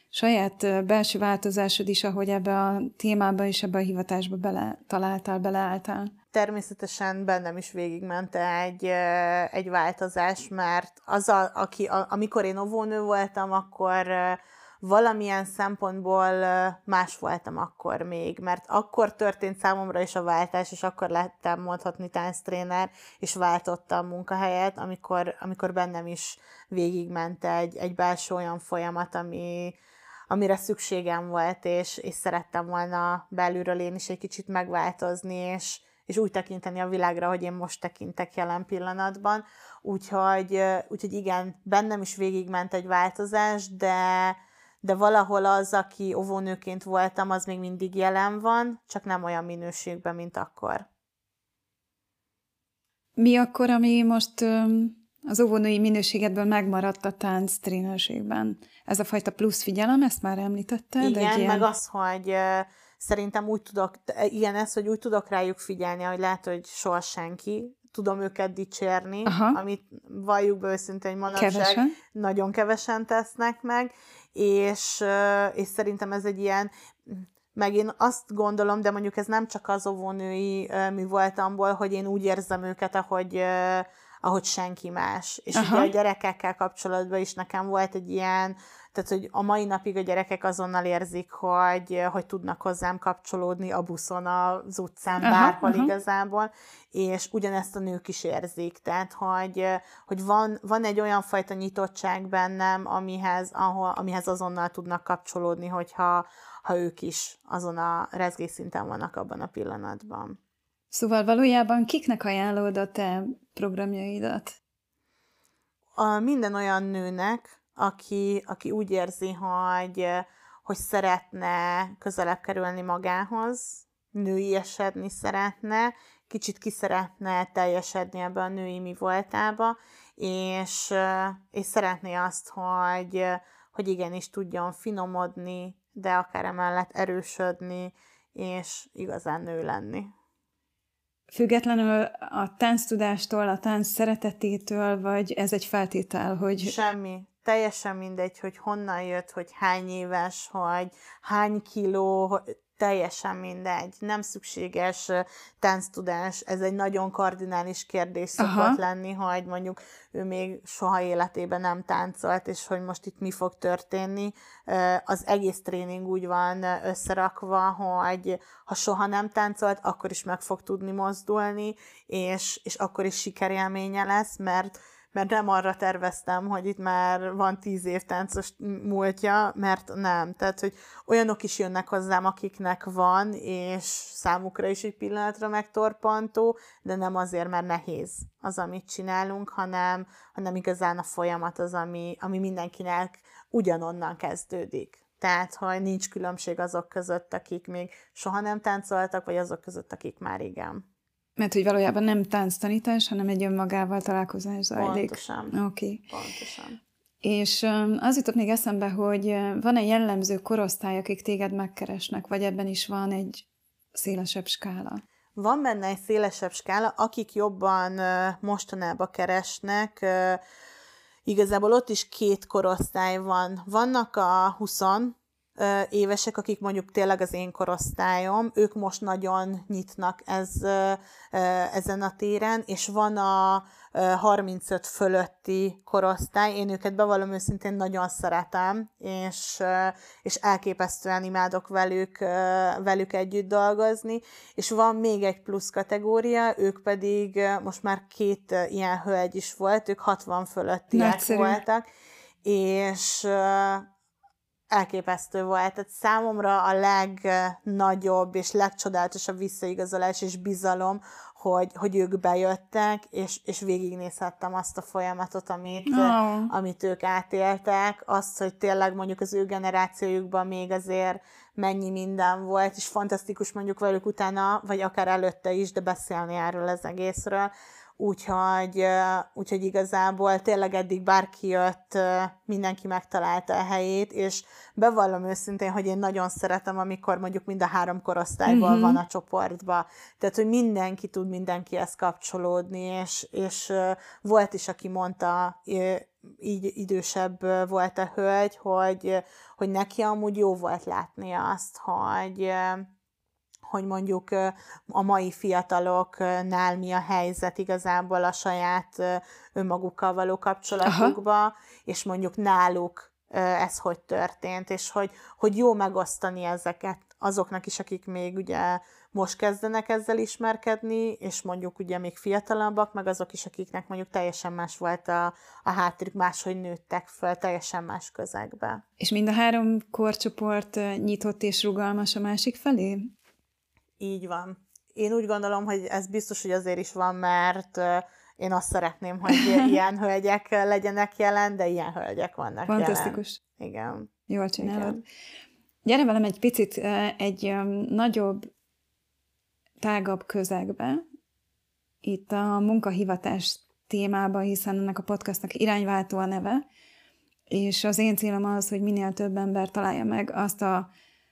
saját belső változásod is, ahogy ebbe a témába és ebbe a hivatásba bele találtál, beleálltál? Természetesen bennem is végigment egy, egy változás, mert az, a, aki, a, amikor én óvónő voltam, akkor valamilyen szempontból más voltam akkor még, mert akkor történt számomra is a váltás, és akkor lettem mondhatni tánctréner, és váltottam munkahelyet, amikor, amikor bennem is végigment egy, egy belső olyan folyamat, ami, amire szükségem volt, és, és szerettem volna belülről én is egy kicsit megváltozni, és, és úgy tekinteni a világra, hogy én most tekintek jelen pillanatban. Úgyhogy, úgyhogy igen, bennem is végigment egy változás, de, de valahol az, aki óvónőként voltam, az még mindig jelen van, csak nem olyan minőségben, mint akkor. Mi akkor, ami most az óvónői minőségedből megmaradt a tánc trénerségben? Ez a fajta plusz figyelem, ezt már említetted? Igen, ilyen... meg az, hogy szerintem úgy tudok, igen, ez, hogy úgy tudok rájuk figyelni, hogy lehet, hogy soha senki, tudom őket dicsérni, Aha. amit valljuk be őszintén, hogy manapság kevesen. nagyon kevesen tesznek meg, és, és szerintem ez egy ilyen, meg én azt gondolom, de mondjuk ez nem csak az óvónői mi voltamból, hogy én úgy érzem őket, ahogy, ahogy senki más. És Aha. ugye a gyerekekkel kapcsolatban is nekem volt egy ilyen tehát, hogy a mai napig a gyerekek azonnal érzik, hogy, hogy tudnak hozzám kapcsolódni a buszon, az utcán, aha, bárhol aha. igazából, és ugyanezt a nők is érzik. Tehát, hogy, hogy van, van egy olyan fajta nyitottság bennem, amihez, ahol, amihez azonnal tudnak kapcsolódni, hogyha ha ők is azon a rezgésszinten vannak abban a pillanatban. Szóval valójában kiknek ajánlod a te programjaidat? A minden olyan nőnek, aki, aki úgy érzi, hogy, hogy szeretne közelebb kerülni magához, nőiesedni szeretne, kicsit ki szeretne teljesedni ebbe a női mi voltába, és, és szeretné azt, hogy, hogy igenis tudjon finomodni, de akár emellett erősödni, és igazán nő lenni. Függetlenül a tánctudástól, a tánc szeretetétől, vagy ez egy feltétel, hogy... Semmi teljesen mindegy, hogy honnan jött, hogy hány éves, hogy hány kiló, teljesen mindegy, nem szükséges tánctudás, ez egy nagyon kardinális kérdés szokott Aha. lenni, hogy mondjuk ő még soha életében nem táncolt, és hogy most itt mi fog történni. Az egész tréning úgy van összerakva, hogy ha soha nem táncolt, akkor is meg fog tudni mozdulni, és, és akkor is sikerélménye lesz, mert mert nem arra terveztem, hogy itt már van tíz év táncos múltja, mert nem. Tehát, hogy olyanok is jönnek hozzám, akiknek van, és számukra is egy pillanatra megtorpantó, de nem azért, mert nehéz az, amit csinálunk, hanem, hanem igazán a folyamat az, ami, ami mindenkinek ugyanonnan kezdődik. Tehát, hogy nincs különbség azok között, akik még soha nem táncoltak, vagy azok között, akik már igen. Mert hogy valójában nem tánctanítás, hanem egy önmagával találkozás zajlik. Pontosan. Oké. Okay. Pontosan. És az jutott még eszembe, hogy van-e jellemző korosztály, akik téged megkeresnek, vagy ebben is van egy szélesebb skála? Van benne egy szélesebb skála, akik jobban mostanában keresnek, igazából ott is két korosztály van. Vannak a 20 évesek, akik mondjuk tényleg az én korosztályom, ők most nagyon nyitnak ez, ezen a téren, és van a 35 fölötti korosztály, én őket bevallom őszintén nagyon szeretem, és, és elképesztően imádok velük, velük együtt dolgozni, és van még egy plusz kategória, ők pedig most már két ilyen hölgy is volt, ők 60 fölöttiek Nagyszerű. voltak, és elképesztő volt. Tehát számomra a legnagyobb és legcsodálatosabb visszaigazolás és bizalom, hogy, hogy ők bejöttek, és, és végignézhettem azt a folyamatot, amit, oh. amit ők átéltek, azt, hogy tényleg mondjuk az ő generációjukban még azért mennyi minden volt, és fantasztikus mondjuk velük utána, vagy akár előtte is, de beszélni erről az egészről, úgyhogy, úgyhogy igazából tényleg eddig bárki jött, mindenki megtalálta a helyét, és bevallom őszintén, hogy én nagyon szeretem, amikor mondjuk mind a három korosztályból mm-hmm. van a csoportba. Tehát, hogy mindenki tud mindenkihez kapcsolódni, és, és volt is, aki mondta, így idősebb volt a hölgy, hogy, hogy neki amúgy jó volt látni azt, hogy hogy mondjuk a mai fiataloknál mi a helyzet igazából a saját önmagukkal való kapcsolatukba, Aha. és mondjuk náluk ez hogy történt, és hogy, hogy jó megosztani ezeket azoknak is, akik még ugye most kezdenek ezzel ismerkedni, és mondjuk ugye még fiatalabbak, meg azok is, akiknek mondjuk teljesen más volt a, a hátterük, máshogy nőttek föl, teljesen más közegbe. És mind a három korcsoport nyitott és rugalmas a másik felé? Így van. Én úgy gondolom, hogy ez biztos, hogy azért is van, mert én azt szeretném, hogy <laughs> ilyen hölgyek legyenek jelen, de ilyen hölgyek vannak Fantasztikus. jelen. Igen. Jól csinálod. Igen. Gyere velem egy picit egy nagyobb, tágabb közegbe, itt a munkahivatás témába, hiszen ennek a podcastnak irányváltó a neve, és az én célom az, hogy minél több ember találja meg azt a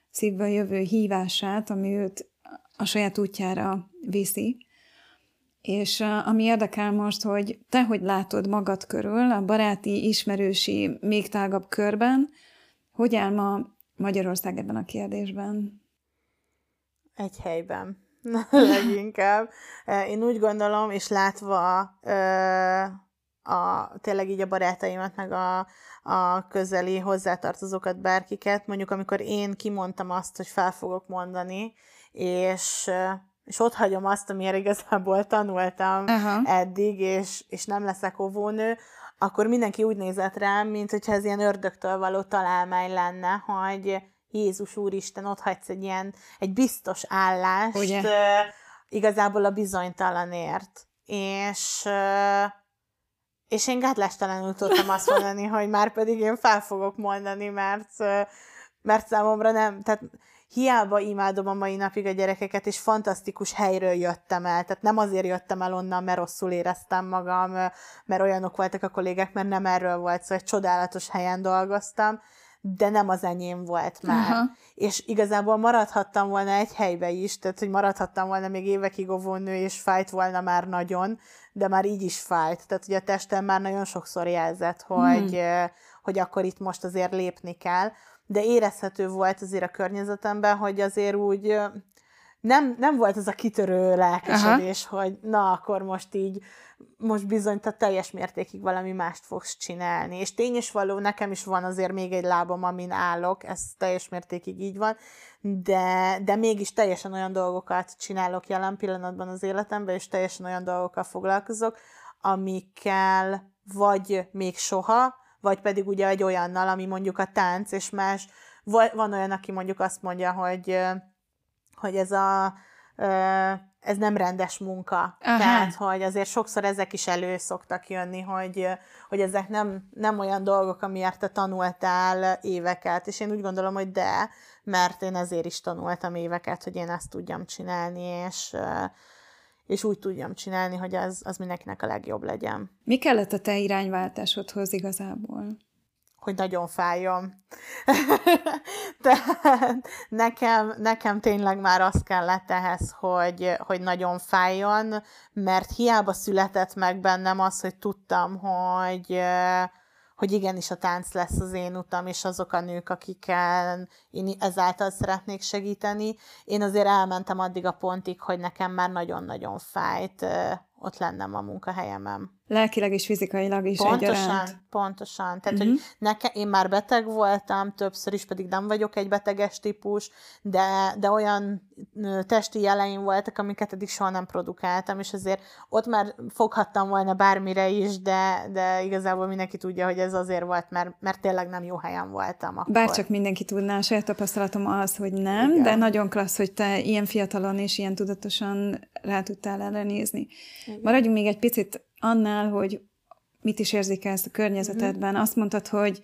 szívből jövő hívását, ami őt a saját útjára viszi. És ami érdekel most, hogy te hogy látod magad körül, a baráti, ismerősi, még tágabb körben, hogy áll ma Magyarország ebben a kérdésben? Egy helyben, <laughs> leginkább. Én úgy gondolom, és látva a, tényleg így a barátaimat, meg a, a közeli hozzátartozókat, bárkiket, mondjuk amikor én kimondtam azt, hogy fel fogok mondani, és, és ott hagyom azt, amire igazából tanultam Aha. eddig, és, és nem leszek óvónő, akkor mindenki úgy nézett rám, mint hogyha ez ilyen ördögtől való találmány lenne, hogy Jézus Úristen, ott hagysz egy ilyen, egy biztos állást, Ugye? igazából a bizonytalanért. És, és én gátlástalanul tudtam azt <laughs> mondani, hogy már pedig én fel fogok mondani, mert, mert számomra nem, tehát hiába imádom a mai napig a gyerekeket, és fantasztikus helyről jöttem el. Tehát nem azért jöttem el onnan, mert rosszul éreztem magam, mert olyanok voltak a kollégák, mert nem erről volt szó, szóval egy csodálatos helyen dolgoztam, de nem az enyém volt már. Uh-huh. És igazából maradhattam volna egy helybe is, tehát hogy maradhattam volna még évekig óvónő, és fájt volna már nagyon, de már így is fájt. Tehát ugye a testem már nagyon sokszor jelzett, hogy, hmm hogy akkor itt most azért lépni kell, de érezhető volt azért a környezetemben, hogy azért úgy nem, nem volt ez a kitörő lelkesedés, Aha. hogy na, akkor most így, most bizony te teljes mértékig valami mást fogsz csinálni. És tény is való, nekem is van azért még egy lábam, amin állok, ez teljes mértékig így van, de, de mégis teljesen olyan dolgokat csinálok jelen pillanatban az életemben, és teljesen olyan dolgokkal foglalkozok, amikkel vagy még soha, vagy pedig ugye egy olyannal, ami mondjuk a tánc, és más, van olyan, aki mondjuk azt mondja, hogy hogy ez a ez nem rendes munka. Aha. Tehát, hogy azért sokszor ezek is elő szoktak jönni, hogy, hogy ezek nem, nem olyan dolgok, amiért te tanultál éveket, és én úgy gondolom, hogy de, mert én ezért is tanultam éveket, hogy én ezt tudjam csinálni, és, és úgy tudjam csinálni, hogy az, az mindenkinek a legjobb legyen. Mi kellett a te irányváltásodhoz igazából? hogy nagyon fájjon. <laughs> Tehát nekem, nekem tényleg már az kellett ehhez, hogy, hogy nagyon fájjon, mert hiába született meg bennem az, hogy tudtam, hogy, hogy igenis a tánc lesz az én utam, és azok a nők, akikkel én ezáltal szeretnék segíteni. Én azért elmentem addig a pontig, hogy nekem már nagyon-nagyon fájt ott lennem a munkahelyemen. Lelkileg és fizikailag is Pontosan, egyaránt. pontosan. Tehát, uh-huh. hogy nekem, én már beteg voltam, többször is pedig nem vagyok egy beteges típus, de, de olyan testi jeleim voltak, amiket eddig soha nem produkáltam, és azért ott már foghattam volna bármire is, de, de igazából mindenki tudja, hogy ez azért volt, mert, mert tényleg nem jó helyen voltam akkor. Bárcsak mindenki tudná, a saját tapasztalatom az, hogy nem, Igen. de nagyon klassz, hogy te ilyen fiatalon és ilyen tudatosan rá tudtál ellenézni. Igen. Maradjunk még egy picit annál, hogy mit is érzékelsz a környezetedben. Uh-huh. Azt mondtad, hogy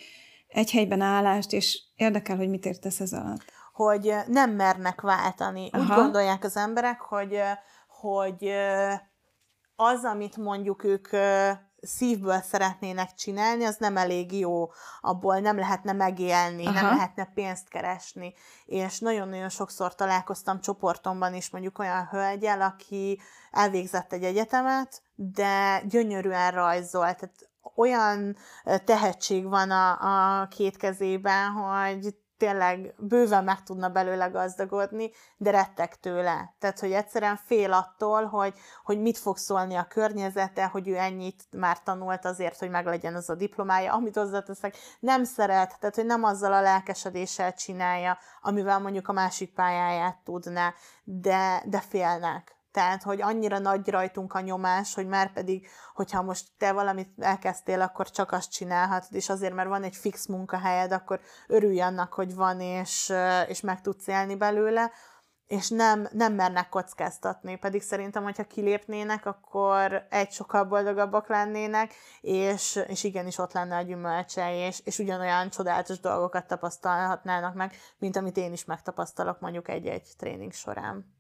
egy helyben állást, és érdekel, hogy mit értesz ez alatt. Hogy nem mernek váltani. Aha. Úgy gondolják az emberek, hogy, hogy az, amit mondjuk ők szívből szeretnének csinálni, az nem elég jó, abból nem lehetne megélni, Aha. nem lehetne pénzt keresni. És nagyon-nagyon sokszor találkoztam csoportomban is mondjuk olyan hölgyel, aki elvégzett egy egyetemet, de gyönyörűen rajzol, tehát olyan tehetség van a, a két kezében, hogy tényleg bőven meg tudna belőle gazdagodni, de rettek tőle. Tehát, hogy egyszerűen fél attól, hogy, hogy mit fog szólni a környezete, hogy ő ennyit már tanult azért, hogy meglegyen az a diplomája, amit hozzáteszek, nem szeret, tehát, hogy nem azzal a lelkesedéssel csinálja, amivel mondjuk a másik pályáját tudná, de, de félnek. Tehát, hogy annyira nagy rajtunk a nyomás, hogy már pedig, hogyha most te valamit elkezdtél, akkor csak azt csinálhatod, és azért, mert van egy fix munkahelyed, akkor örülj annak, hogy van, és, és meg tudsz élni belőle, és nem, nem mernek kockáztatni, pedig szerintem, hogyha kilépnének, akkor egy sokkal boldogabbak lennének, és, és igenis ott lenne a gyümölcse, és, és ugyanolyan csodálatos dolgokat tapasztalhatnának meg, mint amit én is megtapasztalok mondjuk egy-egy tréning során.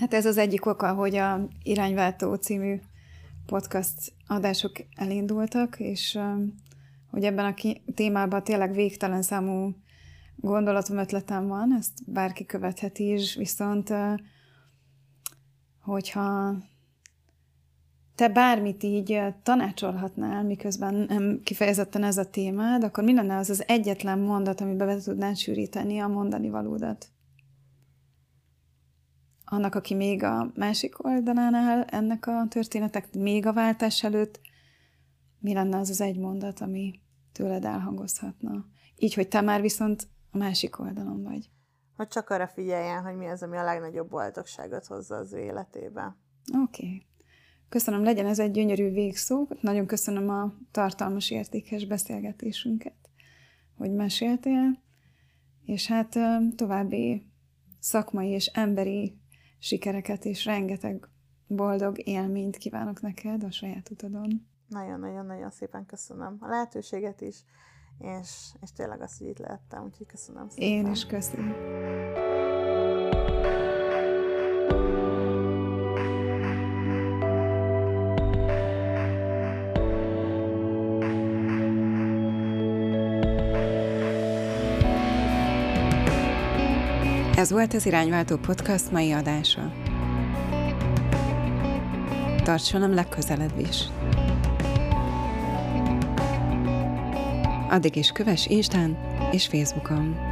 Hát ez az egyik oka, hogy a Irányváltó című podcast adások elindultak, és hogy ebben a témában tényleg végtelen számú gondolatom, ötletem van, ezt bárki követheti is, viszont hogyha te bármit így tanácsolhatnál, miközben nem kifejezetten ez a témád, akkor mi lenne az az egyetlen mondat, amiben be tudnád sűríteni a mondani valódat? Annak, aki még a másik oldalán áll ennek a történetek, még a váltás előtt, mi lenne az az egy mondat, ami tőled elhangozhatna? Így, hogy te már viszont a másik oldalon vagy. Hogy csak arra figyeljen, hogy mi az, ami a legnagyobb boldogságot hozza az ő életébe. Oké. Okay. Köszönöm, legyen ez egy gyönyörű végszó. Nagyon köszönöm a tartalmas, értékes beszélgetésünket, hogy meséltél, és hát további szakmai és emberi sikereket és rengeteg boldog élményt kívánok neked a saját utadon. Nagyon-nagyon-nagyon szépen köszönöm a lehetőséget is, és, és tényleg azt, hogy itt lehettem, úgyhogy köszönöm szépen. Én is köszönöm. Ez volt az Irányváltó Podcast mai adása. Tarts velem legközelebb is! Addig is kövess Instán és Facebookon.